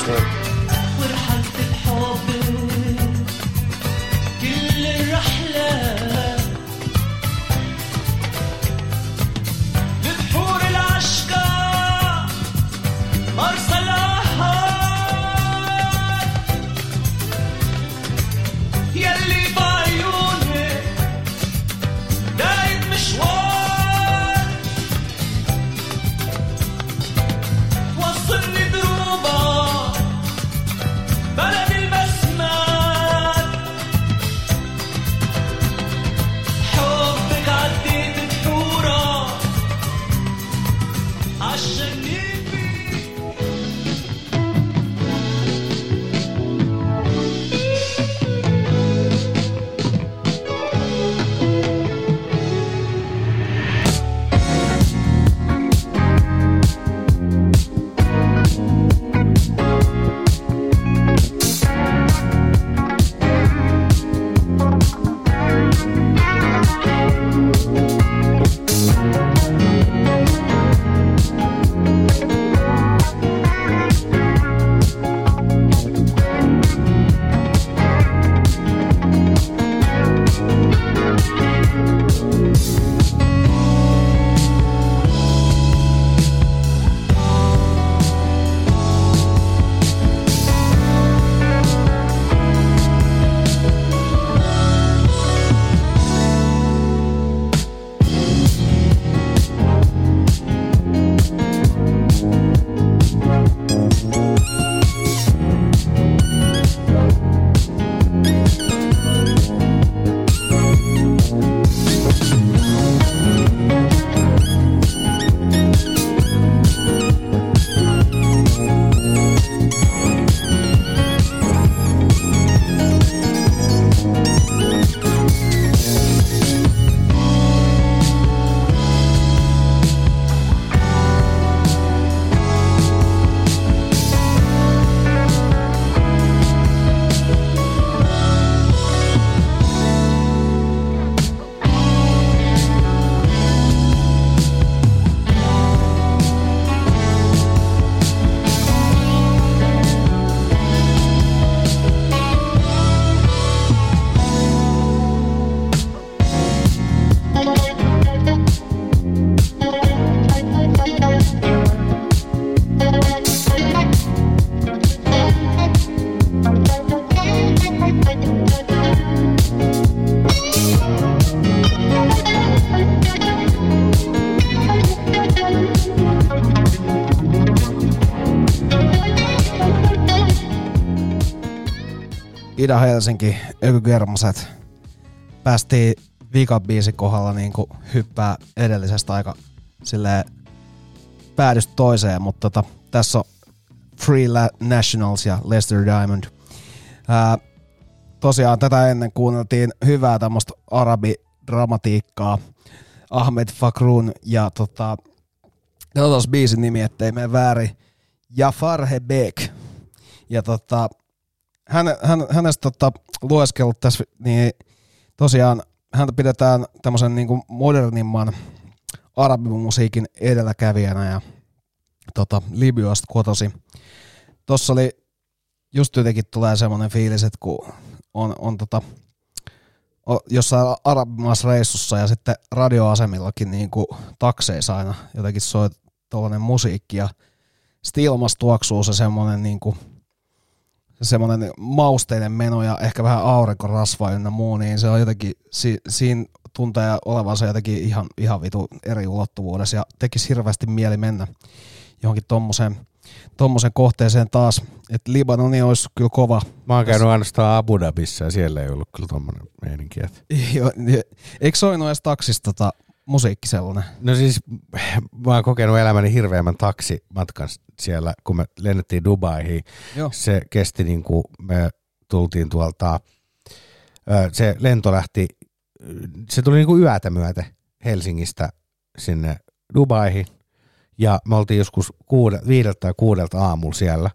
get high Ida Helsinki, Ökygermaset. Päästiin viikan biisin kohdalla niinku hyppää edellisestä aika silleen päädystä toiseen, mutta tota, tässä on Free Nationals ja Lester Diamond. Ää, tosiaan tätä ennen kuunneltiin hyvää tämmöistä arabidramatiikkaa. Ahmed Fakrun ja tota, katsotaan biisin nimi, ettei mene väärin. Jafar Hebek. Ja tota, hän, hän, hänestä tota, lueskellut tässä, niin tosiaan häntä pidetään tämmöisen niin modernimman arabimusiikin edelläkävijänä ja tota, Libyasta kotosi. Tossa oli just jotenkin tulee semmoinen fiilis, että kun on, on tota, jossain arabimaassa reissussa ja sitten radioasemillakin niin kuin takseissa aina jotenkin soi tuollainen musiikki ja sitten ilmassa tuoksuu se semmoinen niin kuin, semmoinen mausteinen meno ja ehkä vähän aurinkorasva ynnä muu, niin se on jotenkin, si, siinä tuntee olevansa jotenkin ihan, ihan vitu eri ulottuvuudessa ja tekisi hirveästi mieli mennä johonkin tommoseen, tommoseen kohteeseen taas. Että Libanoni olisi kyllä kova. Mä oon käynyt ainoastaan Abu Dhabissa ja siellä ei ollut kyllä tommonen meininki. Että. *laughs* Niin, Eikö soinut edes taksista tota, musiikki sellainen? No siis mä oon kokenut elämäni hirveämmän taksimatkan siellä, kun me lennettiin Dubaihin. Joo. Se kesti niin kuin me tultiin tuolta, se lento lähti, se tuli niin kuin yötä myöten Helsingistä sinne Dubaihin. Ja me oltiin joskus kuude, viideltä tai kuudelta aamulla siellä.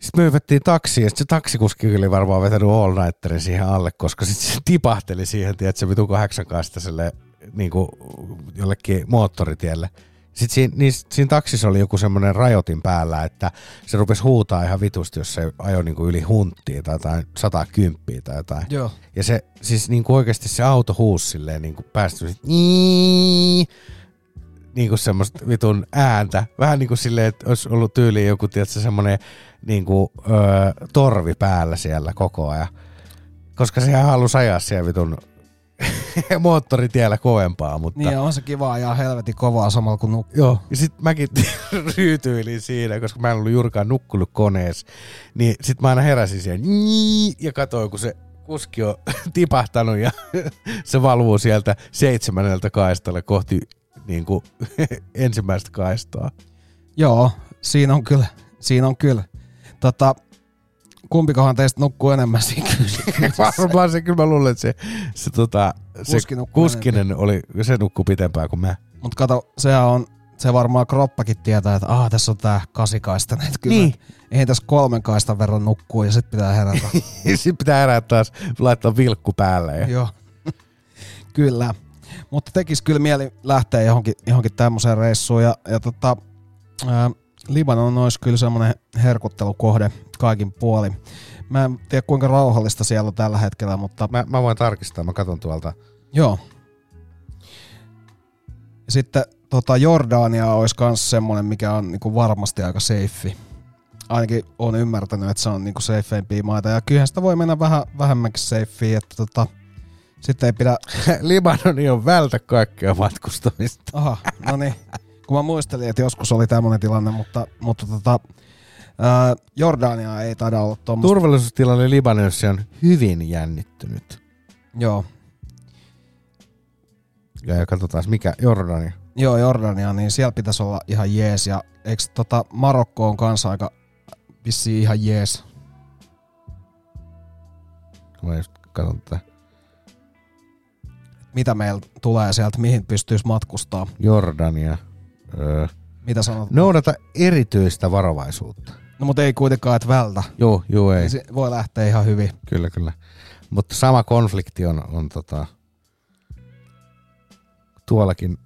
Sitten me hypättiin taksiin ja se taksikuski oli varmaan vetänyt all nighterin siihen alle, koska sitten se tipahteli siihen, tiedätkö, se vitu kahdeksan kaistaselle niin kuin jollekin moottoritielle. Sitten siinä, niin, siinä taksissa oli joku semmoinen rajoitin päällä, että se rupesi huutaa ihan vitusti, jos se ajoi niin kuin yli hunttia tai jotain 110 tai jotain. Joo. Ja se siis niin kuin oikeasti se auto huusi silleen niin kuin päästä niin niin kuin semmoista vitun ääntä. Vähän niin kuin silleen, että olisi ollut tyyliin joku, tiedätkö, semmoinen niin kuin, öö, torvi päällä siellä koko ajan. Koska sehän halusi ajaa siellä vitun *laughs* moottoritiellä kovempaa, mutta... Niin on se kiva ja helvetin kovaa samalla kun nukkuu. Joo, ja sit mäkin *laughs* ryytyilin siinä, koska mä en ollut juurikaan nukkunut koneessa. Niin sit mä aina heräsin siihen ja katsoin, kun se kuski on *laughs* tipahtanut ja se valvuu sieltä seitsemänneltä kaistalle kohti niin kuin, ensimmäistä kaistaa. Joo, siinä on kyllä. Siinä on kyllä. Tota, kumpikohan teistä nukkuu enemmän siinä? *laughs* Varmaan se, kyllä mä luulen, että se, se, tota, se Kuski kuskinen oli, se nukkuu pitempään kuin mä. Mutta kato, sehän on, se varmaan kroppakin tietää, että ah, tässä on tää kasikaista. Että kyllä Niin. Eihän tässä kolmen kaistan verran nukkuu ja sitten pitää herätä. *laughs* Sitten pitää herää taas laittaa vilkku päälle. Ja... Joo. *laughs* kyllä. Mutta tekisi kyllä mieli lähteä johonkin, johonkin tämmöiseen reissuun. Ja, ja tota, ää, Libanon olisi kyllä semmoinen herkuttelukohde kaikin puolin. Mä en tiedä kuinka rauhallista siellä on tällä hetkellä, mutta... Mä, mä voin tarkistaa, mä katson tuolta. Joo. Sitten tota, Jordania olisi myös semmoinen, mikä on niinku varmasti aika safe. Ainakin on ymmärtänyt, että se on niinku safeimpia maita. Ja kyllähän sitä voi mennä vähän vähemmänkin safea, että tota, sitten ei pidä... *laughs* Libanoni on vältä kaikkea matkustamista. Aha, no niin. *laughs* Kun mä muistelin, että joskus oli tämmöinen tilanne, mutta, mutta tota, ää, Jordania ei taida olla tuommoista. Turvallisuustilanne Libanonissa on hyvin jännittynyt. Joo. Ja, katsotaan, mikä Jordania. Joo, Jordania, niin siellä pitäisi olla ihan jees. Ja eikö tota Marokko on kanssa aika vissiin ihan jees? Mä just katson tätä. Mitä meillä tulee sieltä, mihin pystyisi matkustaa? Jordania. Öö. Mitä sanot? Noudata erityistä varovaisuutta. No mutta ei kuitenkaan, että vältä. Joo, joo ei. Niin Se voi lähteä ihan hyvin. Kyllä, kyllä. Mutta sama konflikti on, on tota, tuollakin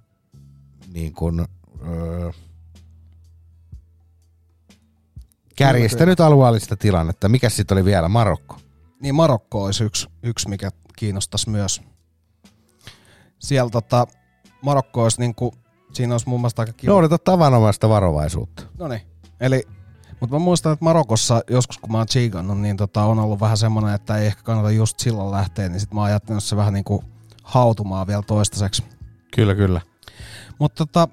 niin kuin, öö, kärjistänyt alueellista tilannetta. Mikä sitten oli vielä? Marokko. Niin Marokko olisi yksi, yksi mikä kiinnostaisi myös. Siellä tota, Marokko olisi niinku, siinä olisi mun mielestä aika kiva. Noudata tavanomaista varovaisuutta. No niin. Eli, mutta mä muistan, että Marokossa joskus kun mä oon chiikannut, niin tota, on ollut vähän semmoinen, että ei ehkä kannata just silloin lähteä, niin sit mä oon jättänyt se vähän niinku hautumaan vielä toistaiseksi. Kyllä, kyllä. Mutta tota,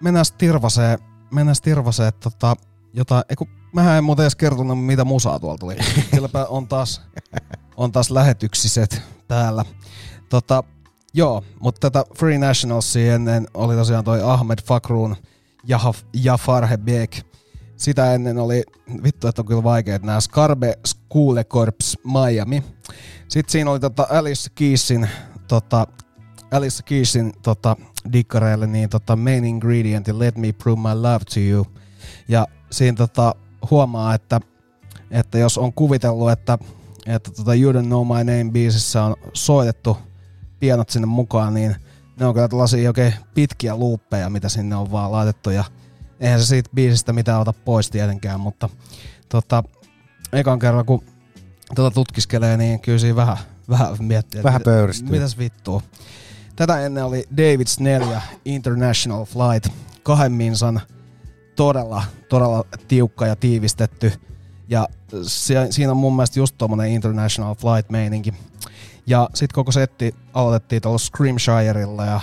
mennään Tirvaseen, mennään Tirvaseen tota, jotain, eiku, Mähän en muuten edes kertonut, mitä musaa tuolta tuli. *laughs* Kylläpä on taas, on taas lähetyksiset täällä. Tota, joo, mutta tätä Free Nationalsia ennen oli tosiaan toi Ahmed Fakruun ja Jafar Hebek. Sitä ennen oli, vittu, että on kyllä vaikea, että nämä Scarbe School Corps Miami. Sitten siinä oli tota Alice Keysin, tota, Alice Keysin tota, dikkareille niin tota main ingredient Let Me Prove My Love to You. Ja siinä tota, huomaa, että, että jos on kuvitellut, että, että tota You Don't Know My Name biisissä on soitettu pienot sinne mukaan, niin ne on kyllä tällaisia oikein pitkiä luuppeja, mitä sinne on vaan laitettu ja eihän se siitä biisistä mitään ota pois tietenkään, mutta tota, ekan kerran kun tota tutkiskelee, niin kyllä siinä vähän, vähän miettii, että Vähän pöyristyy. mitäs vittua. Tätä ennen oli David Snell ja International Flight, kahden minsan todella, todella tiukka ja tiivistetty. Ja se, siinä on mun mielestä just tommonen International Flight-meininki. Ja sit koko setti aloitettiin tuolla Screamshirella ja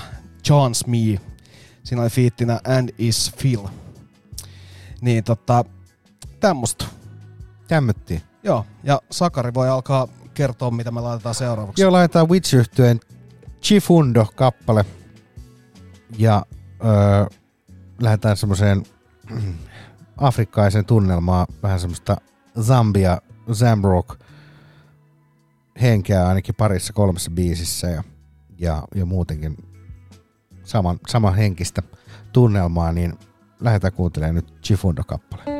John Smee. Siinä oli fiittinä And Is Phil. Niin tota, tämmöstä. Tämmöttiin. Joo, ja Sakari voi alkaa kertoa, mitä me laitetaan seuraavaksi. Joo, laitetaan witch yhtyeen Chifundo-kappale. Ja öö, lähdetään semmoiseen *clears throat* afrikkaisen tunnelmaan, vähän semmoista Zambia, Zamrock henkeä ainakin parissa kolmessa biisissä ja, ja, ja muutenkin saman, saman henkistä tunnelmaa, niin lähdetään kuuntelemaan nyt Chifundo-kappale.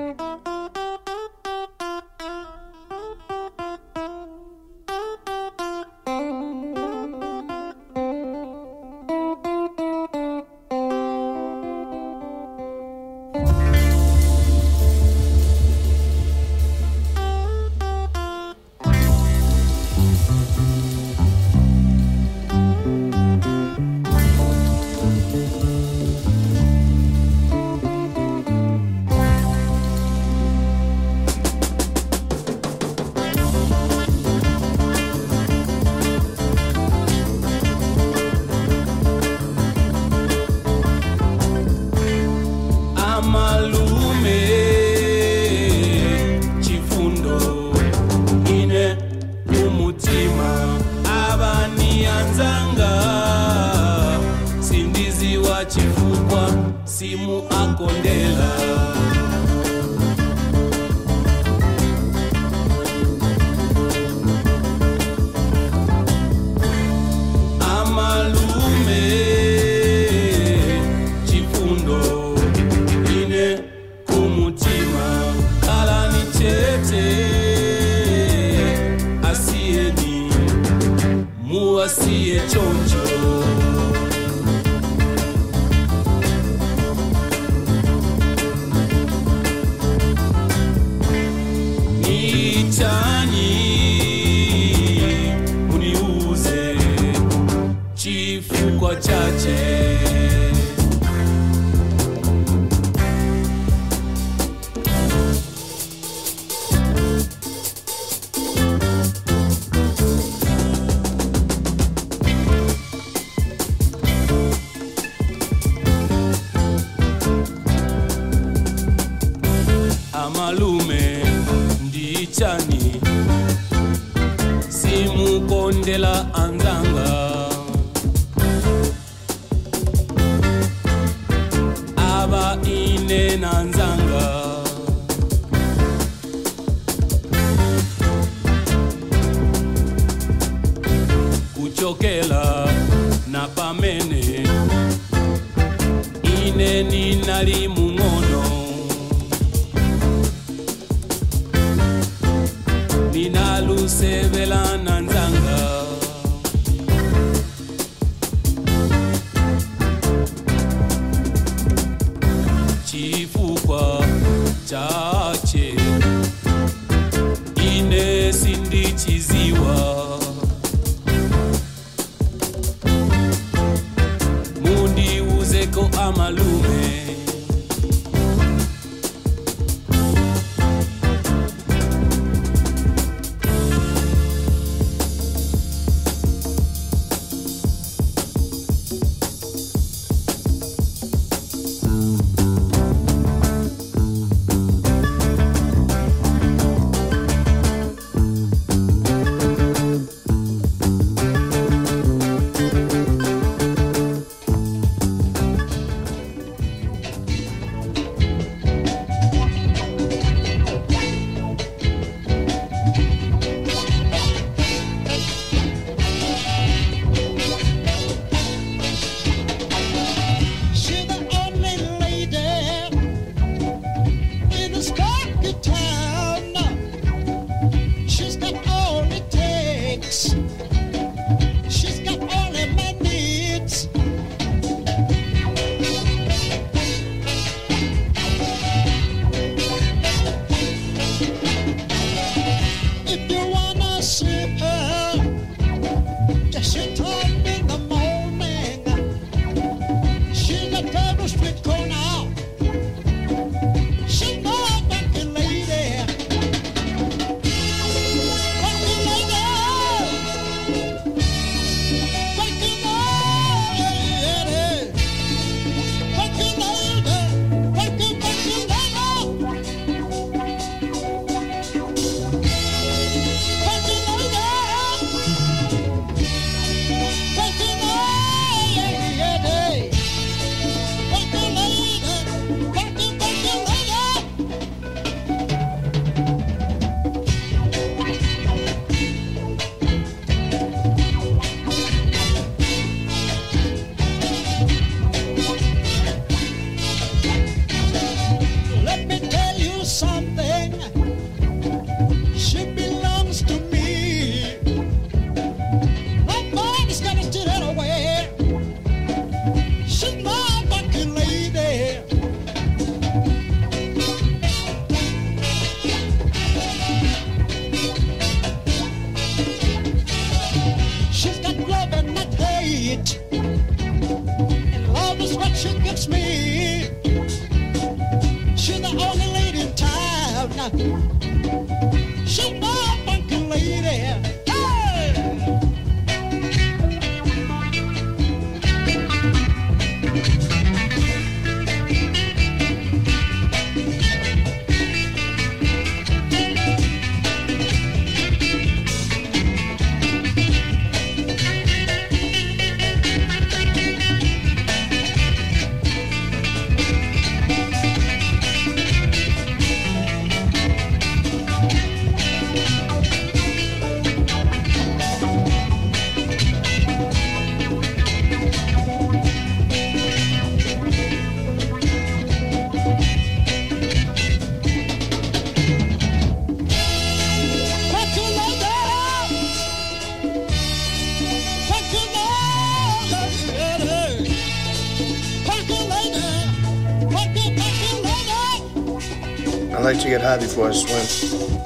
get high before I swim.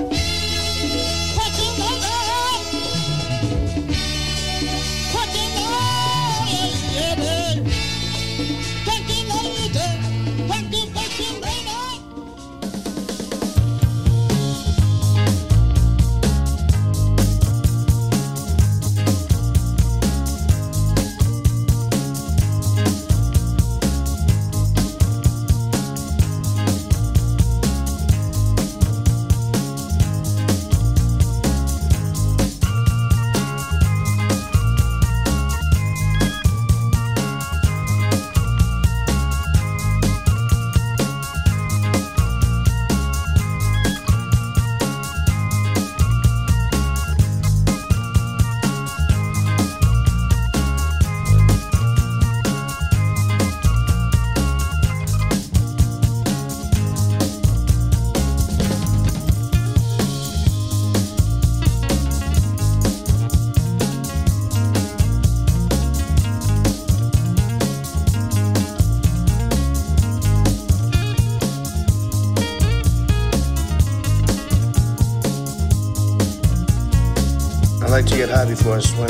like to get high before I swim.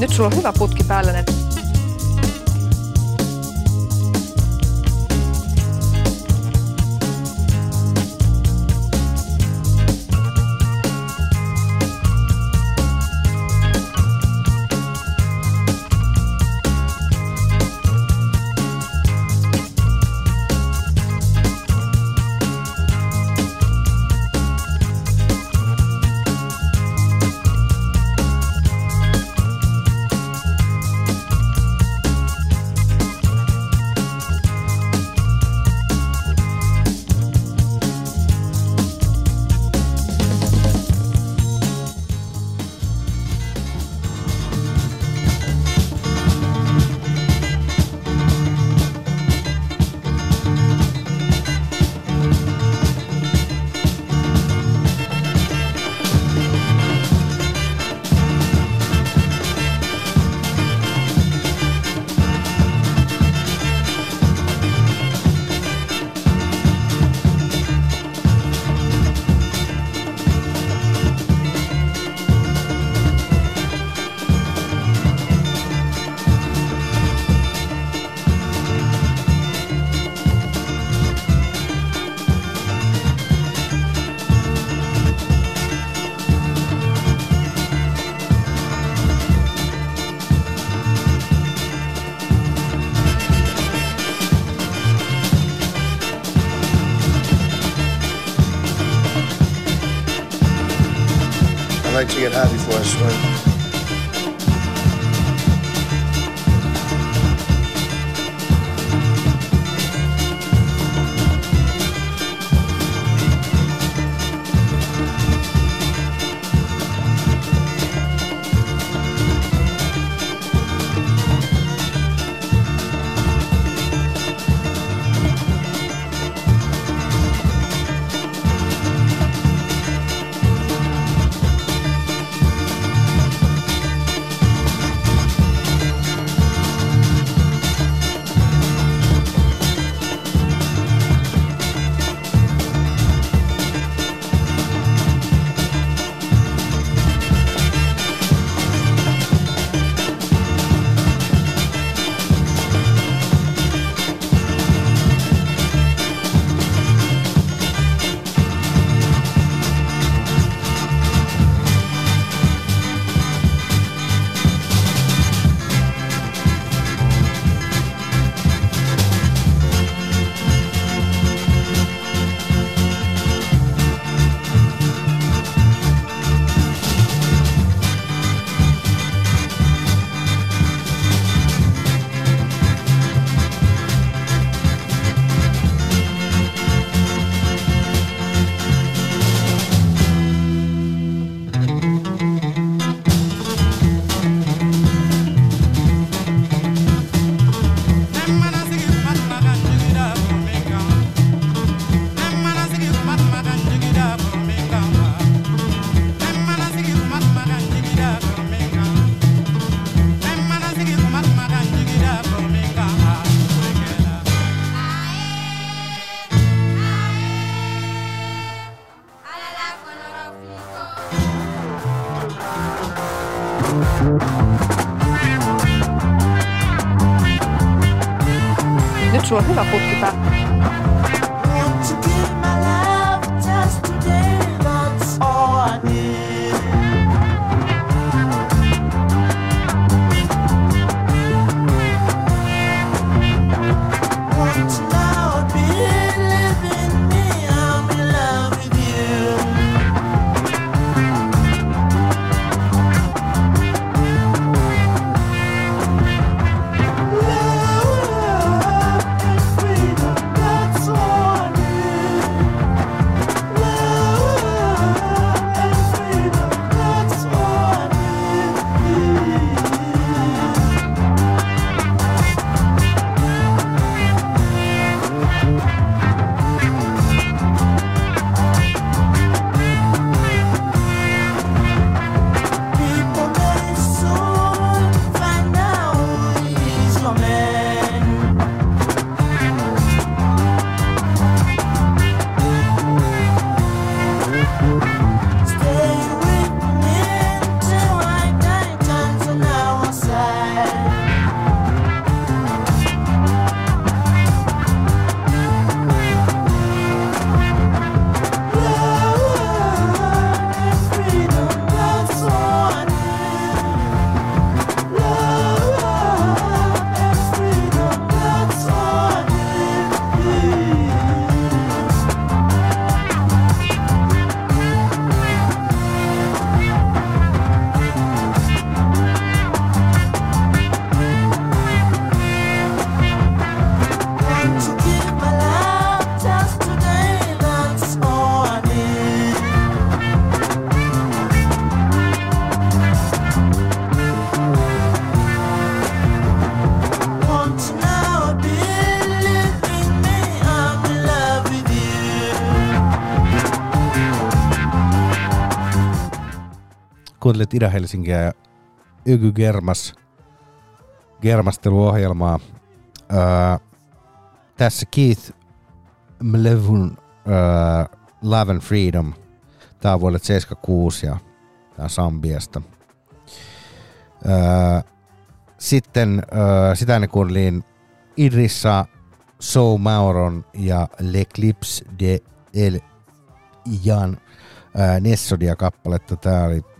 Nyt sulla on hyvä putki päällä, high Nyt sulla on hyvä Kuuntelit Ida-Helsinkiä ja Ygy Germas germasteluohjelmaa. Öö, tässä Keith Mlevun öö, Love and Freedom. Tää on vuodelta 76 ja on Sambiasta. Öö, sitten öö, sitä ennen kuuntelin Idrissa So Mauron ja L'Eclipse de El Jan ää, Nessodia kappaletta. Tää oli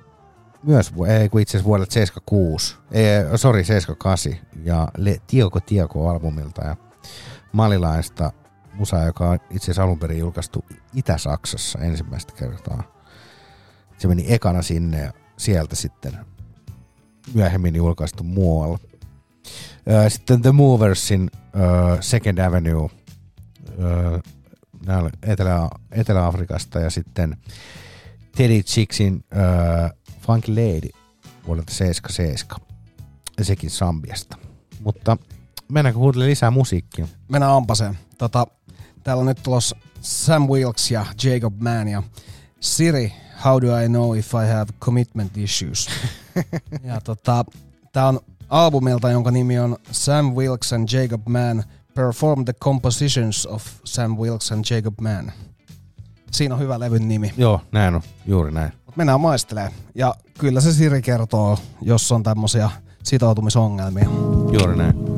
myös, ei kun itse asiassa vuodelta 76, ei, sorry 78 ja Le Tioko Tioko albumilta ja malilaista musaa, joka on itse asiassa alun perin julkaistu Itä-Saksassa ensimmäistä kertaa. Se meni ekana sinne ja sieltä sitten myöhemmin julkaistu muualla. Sitten The Moversin ö, Second Avenue oli Etelä, Etelä-Afrikasta ja sitten Teddy Chicksin ö, Funky Lady vuodelta 77 ja sekin Sambiasta. Mutta mennäänkö kuuntelemaan lisää musiikkia? Mennään ampaseen. Tota, täällä on nyt tulos Sam Wilkes ja Jacob Mann ja Siri, how do I know if I have commitment issues? *laughs* ja tota, tää on albumilta, jonka nimi on Sam Wilkes and Jacob Mann Perform the Compositions of Sam Wilkes and Jacob Mann. Siinä on hyvä levyn nimi. Joo, näin on. Juuri näin. Mennään maistelemaan. Ja kyllä se Siri kertoo, jos on tämmöisiä sitoutumisongelmia. Juuri näin.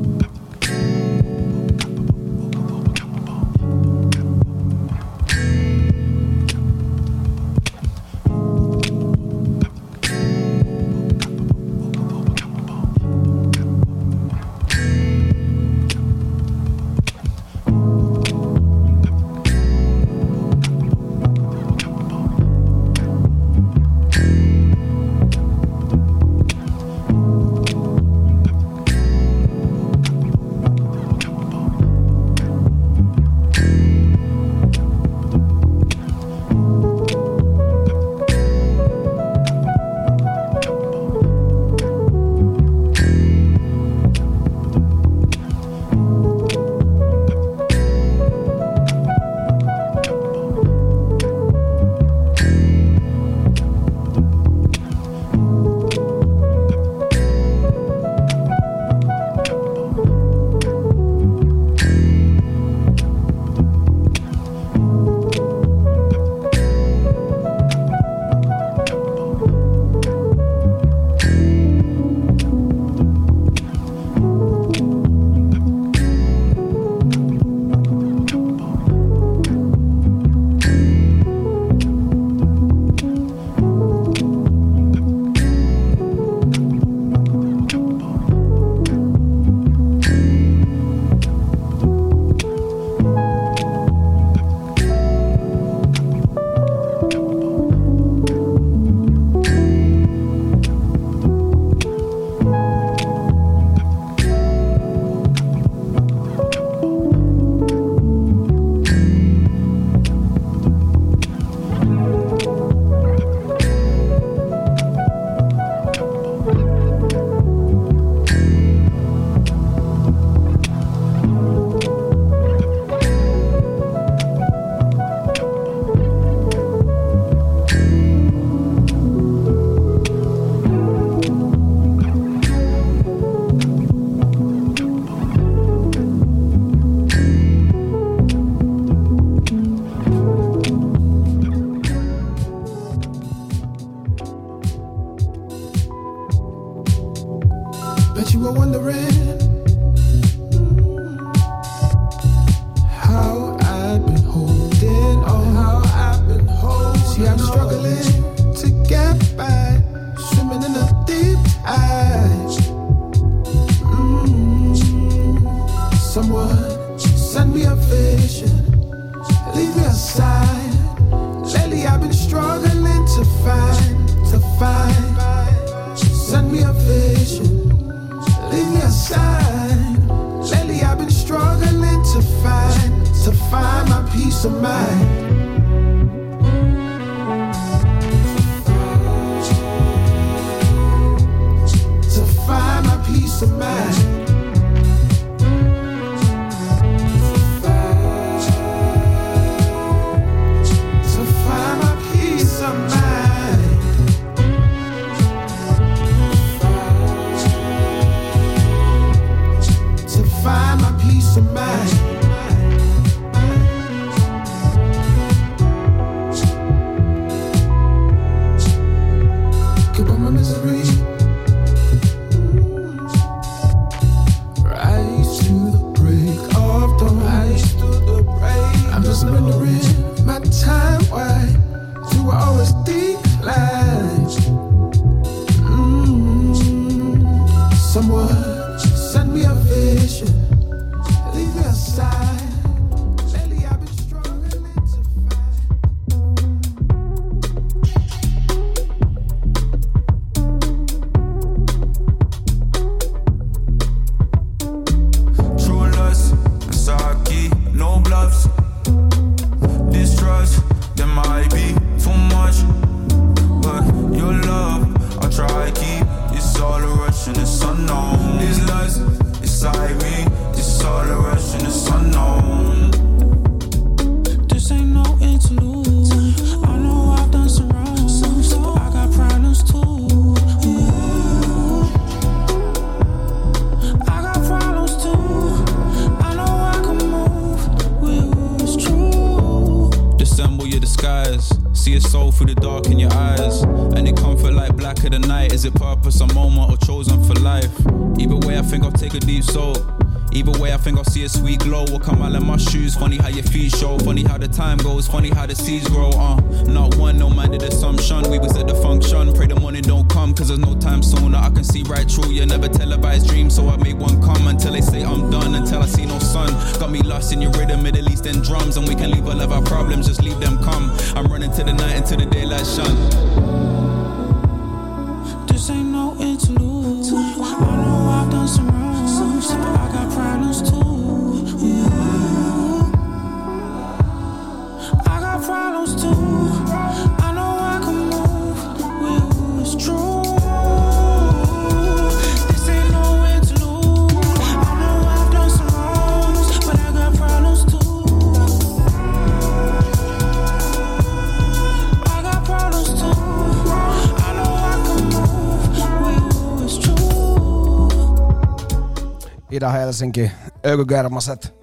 Helsinki, Ökygermaset.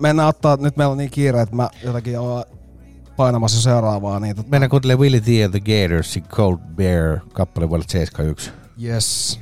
Mennään ottaa, nyt meillä on niin kiire, että mä jotakin olen painamassa seuraavaa. Niin tota... Mennään kuuntelemaan Willie T and the Gators, Cold Bear kappale vuodelta 71. Yes.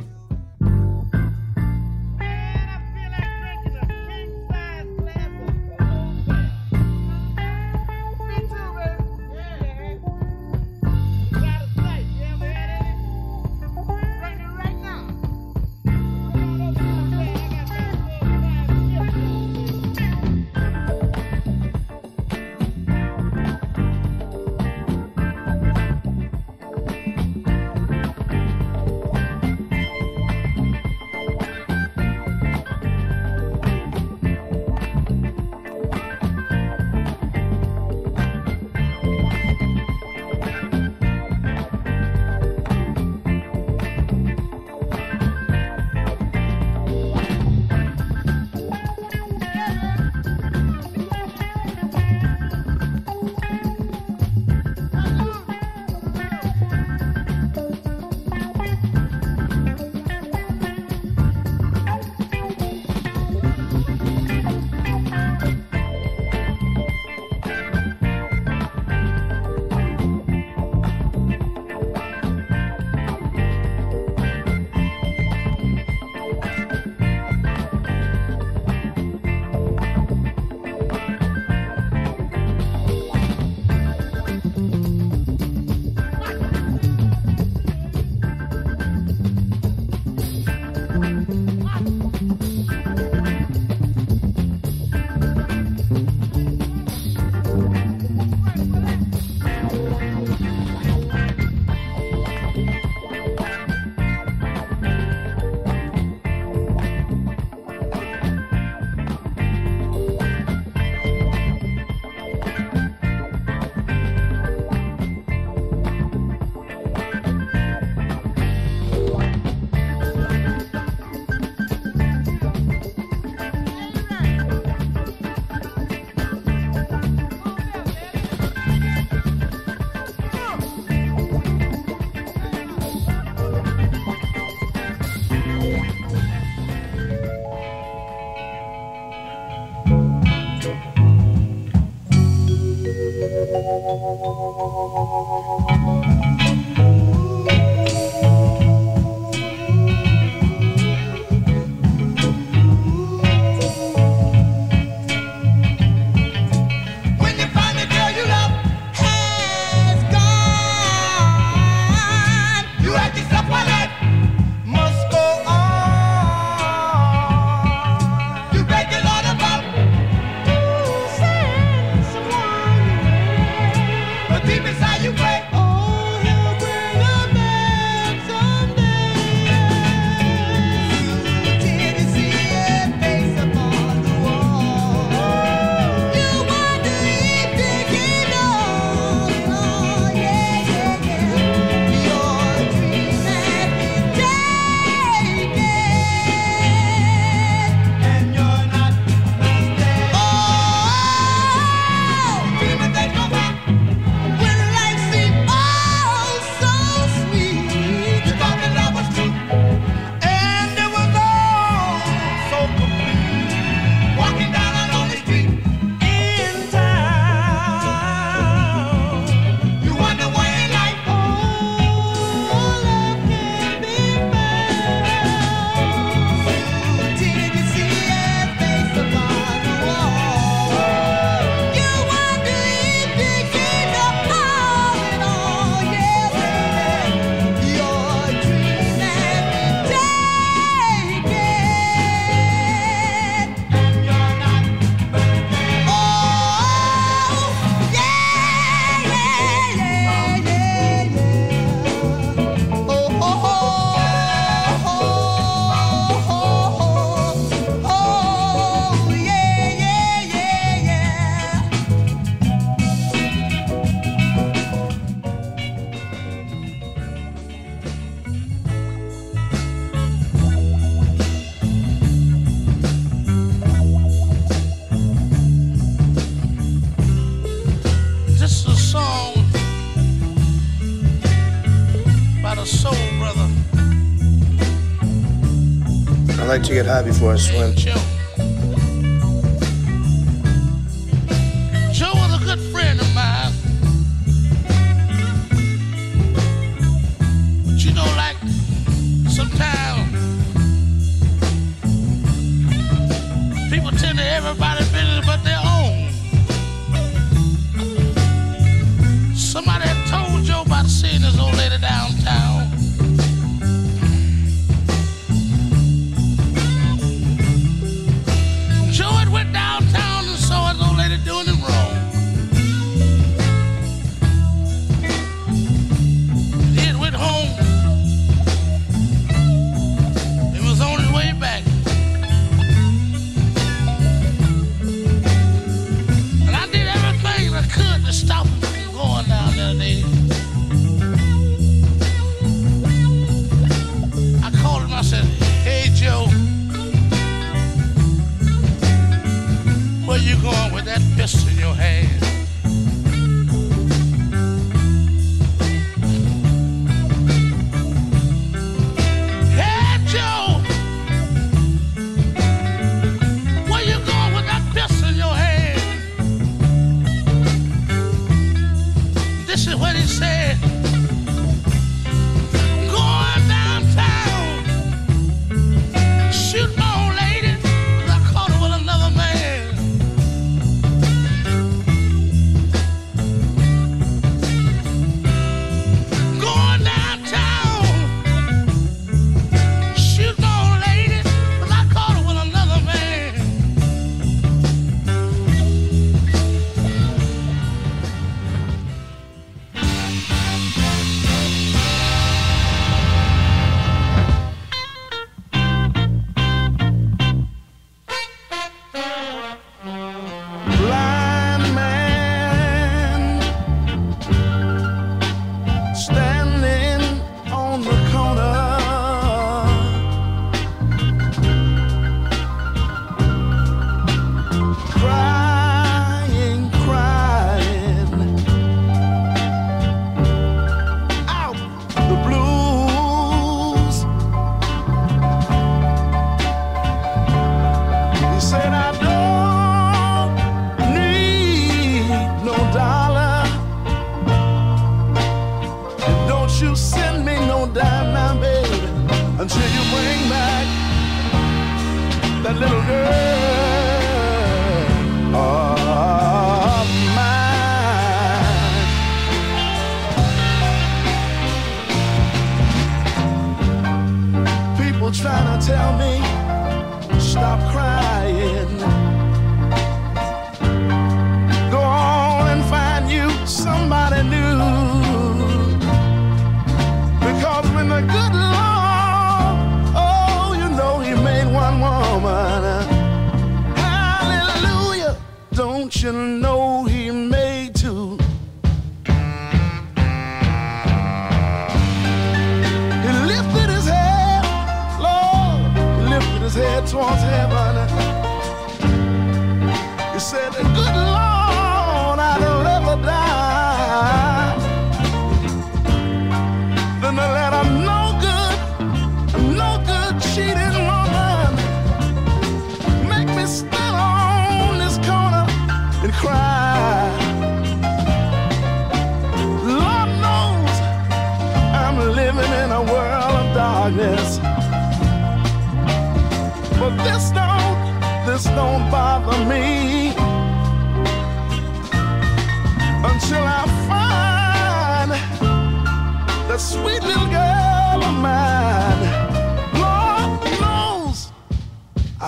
soul, brother. I like to get high before I swim.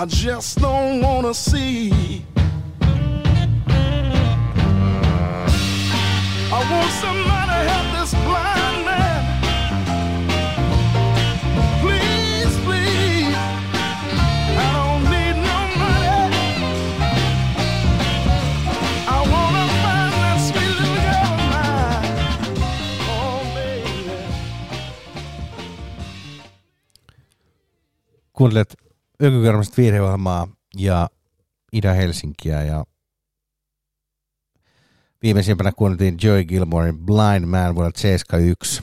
I just don't wanna see. I want somebody to help this blind man. Please, please. I don't need no money. I wanna find that sweet little girl of mine. Oh, baby. Kuuntelet Ökykarmasta viihdeohjelmaa ja Ida-Helsinkiä ja viimeisimpänä kuunneltiin Joey Gilmorein Blind Man vuodelta 71.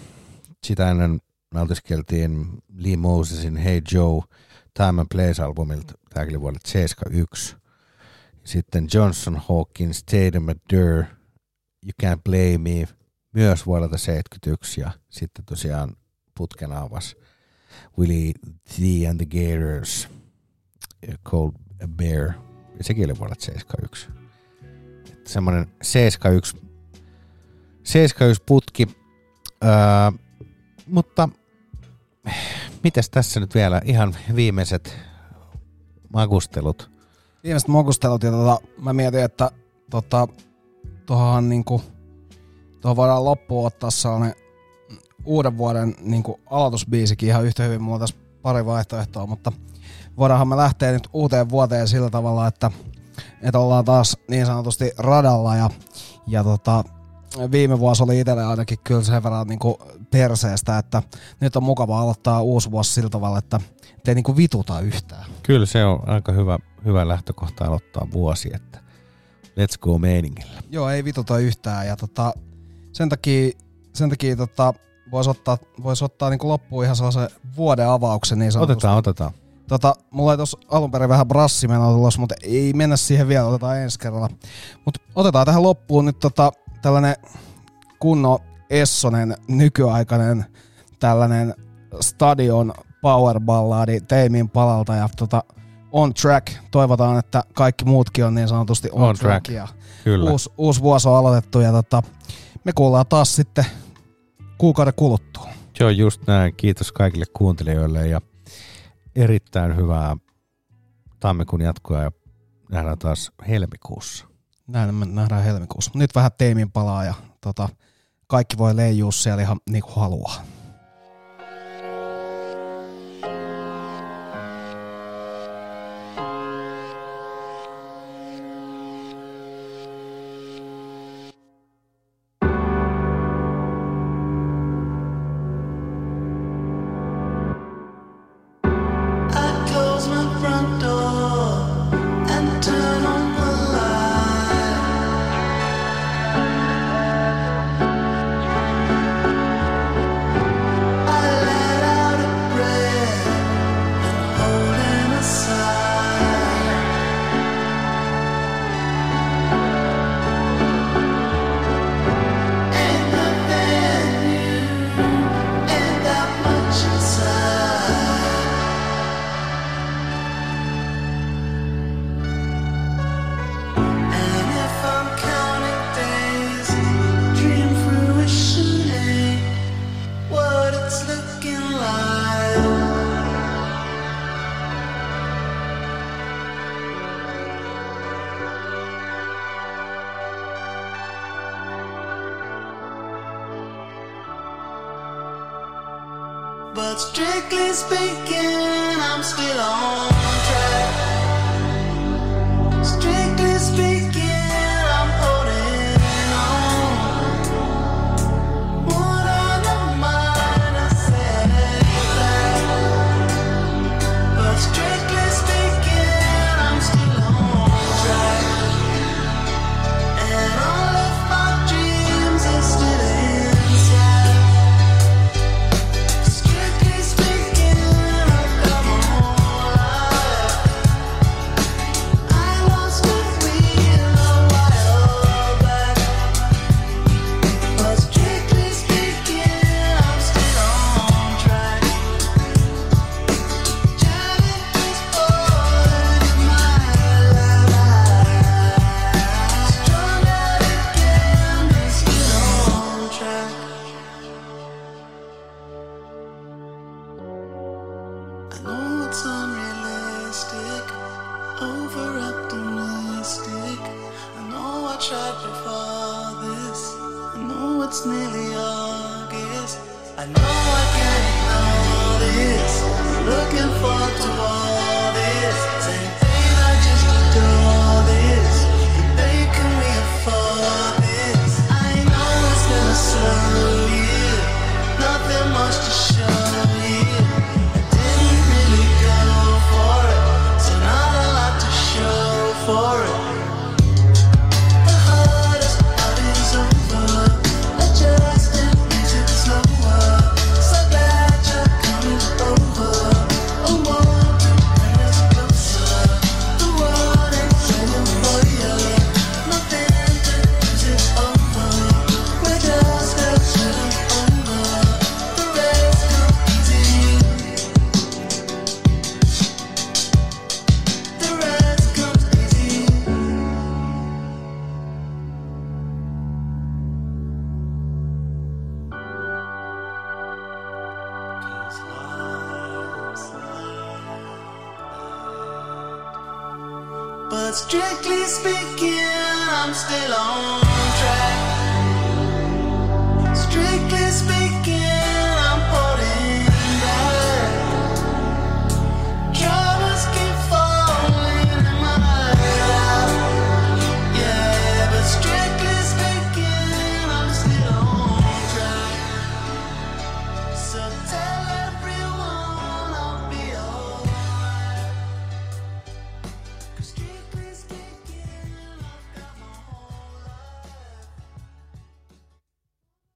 Sitä ennen nautiskeltiin Lee Mosesin Hey Joe Time and Place-albumilta, tämäkin vuodelta 71. Sitten Johnson Hawkins, Tatum Dur, You Can't Play Me, myös vuodelta 71 ja sitten tosiaan putken avas Willie T and the Gators – Cold Bear, sekin oli vuodelta 71. Että semmoinen 71, 71 putki, öö, mutta mitäs tässä nyt vielä ihan viimeiset makustelut? Viimeiset makustelut ja tota, mä mietin, että tota, tuohon niinku, voidaan loppuun ottaa sellainen uuden vuoden niinku aloitusbiisikin ihan yhtä hyvin. Mulla on tässä pari vaihtoehtoa, mutta voidaanhan me lähteä nyt uuteen vuoteen sillä tavalla, että, että ollaan taas niin sanotusti radalla ja, ja tota, viime vuosi oli itselle ainakin kyllä sen verran niin kuin perseestä, että nyt on mukava aloittaa uusi vuosi sillä tavalla, että ei niin kuin vituta yhtään. Kyllä se on aika hyvä, hyvä lähtökohta aloittaa vuosi, että let's go meiningillä. Joo, ei vituta yhtään ja tota, sen takia, sen takia tota, voisi ottaa, vois ottaa niin kuin loppuun ihan sellaisen vuoden avauksen niin sanotusti. Otetaan, otetaan. Tota, mulla ei tuossa alun perin vähän brassimenoa tulossa, mutta ei mennä siihen vielä, otetaan ensi kerralla. Mutta otetaan tähän loppuun nyt tota, tällainen kunno Essonen nykyaikainen tällainen stadion powerballadi Teimin palalta ja tota, on track. Toivotaan, että kaikki muutkin on niin sanotusti on, On track. track, Ja kyllä. Uusi, uusi vuosi on aloitettu ja tota, me kuullaan taas sitten kuukauden kuluttua. Se on just näin. Kiitos kaikille kuuntelijoille ja erittäin hyvää tammikuun jatkoa ja nähdään taas helmikuussa. Näin me nähdään helmikuussa. Nyt vähän Teimin palaa ja tota, kaikki voi leijua siellä ihan niin kuin haluaa.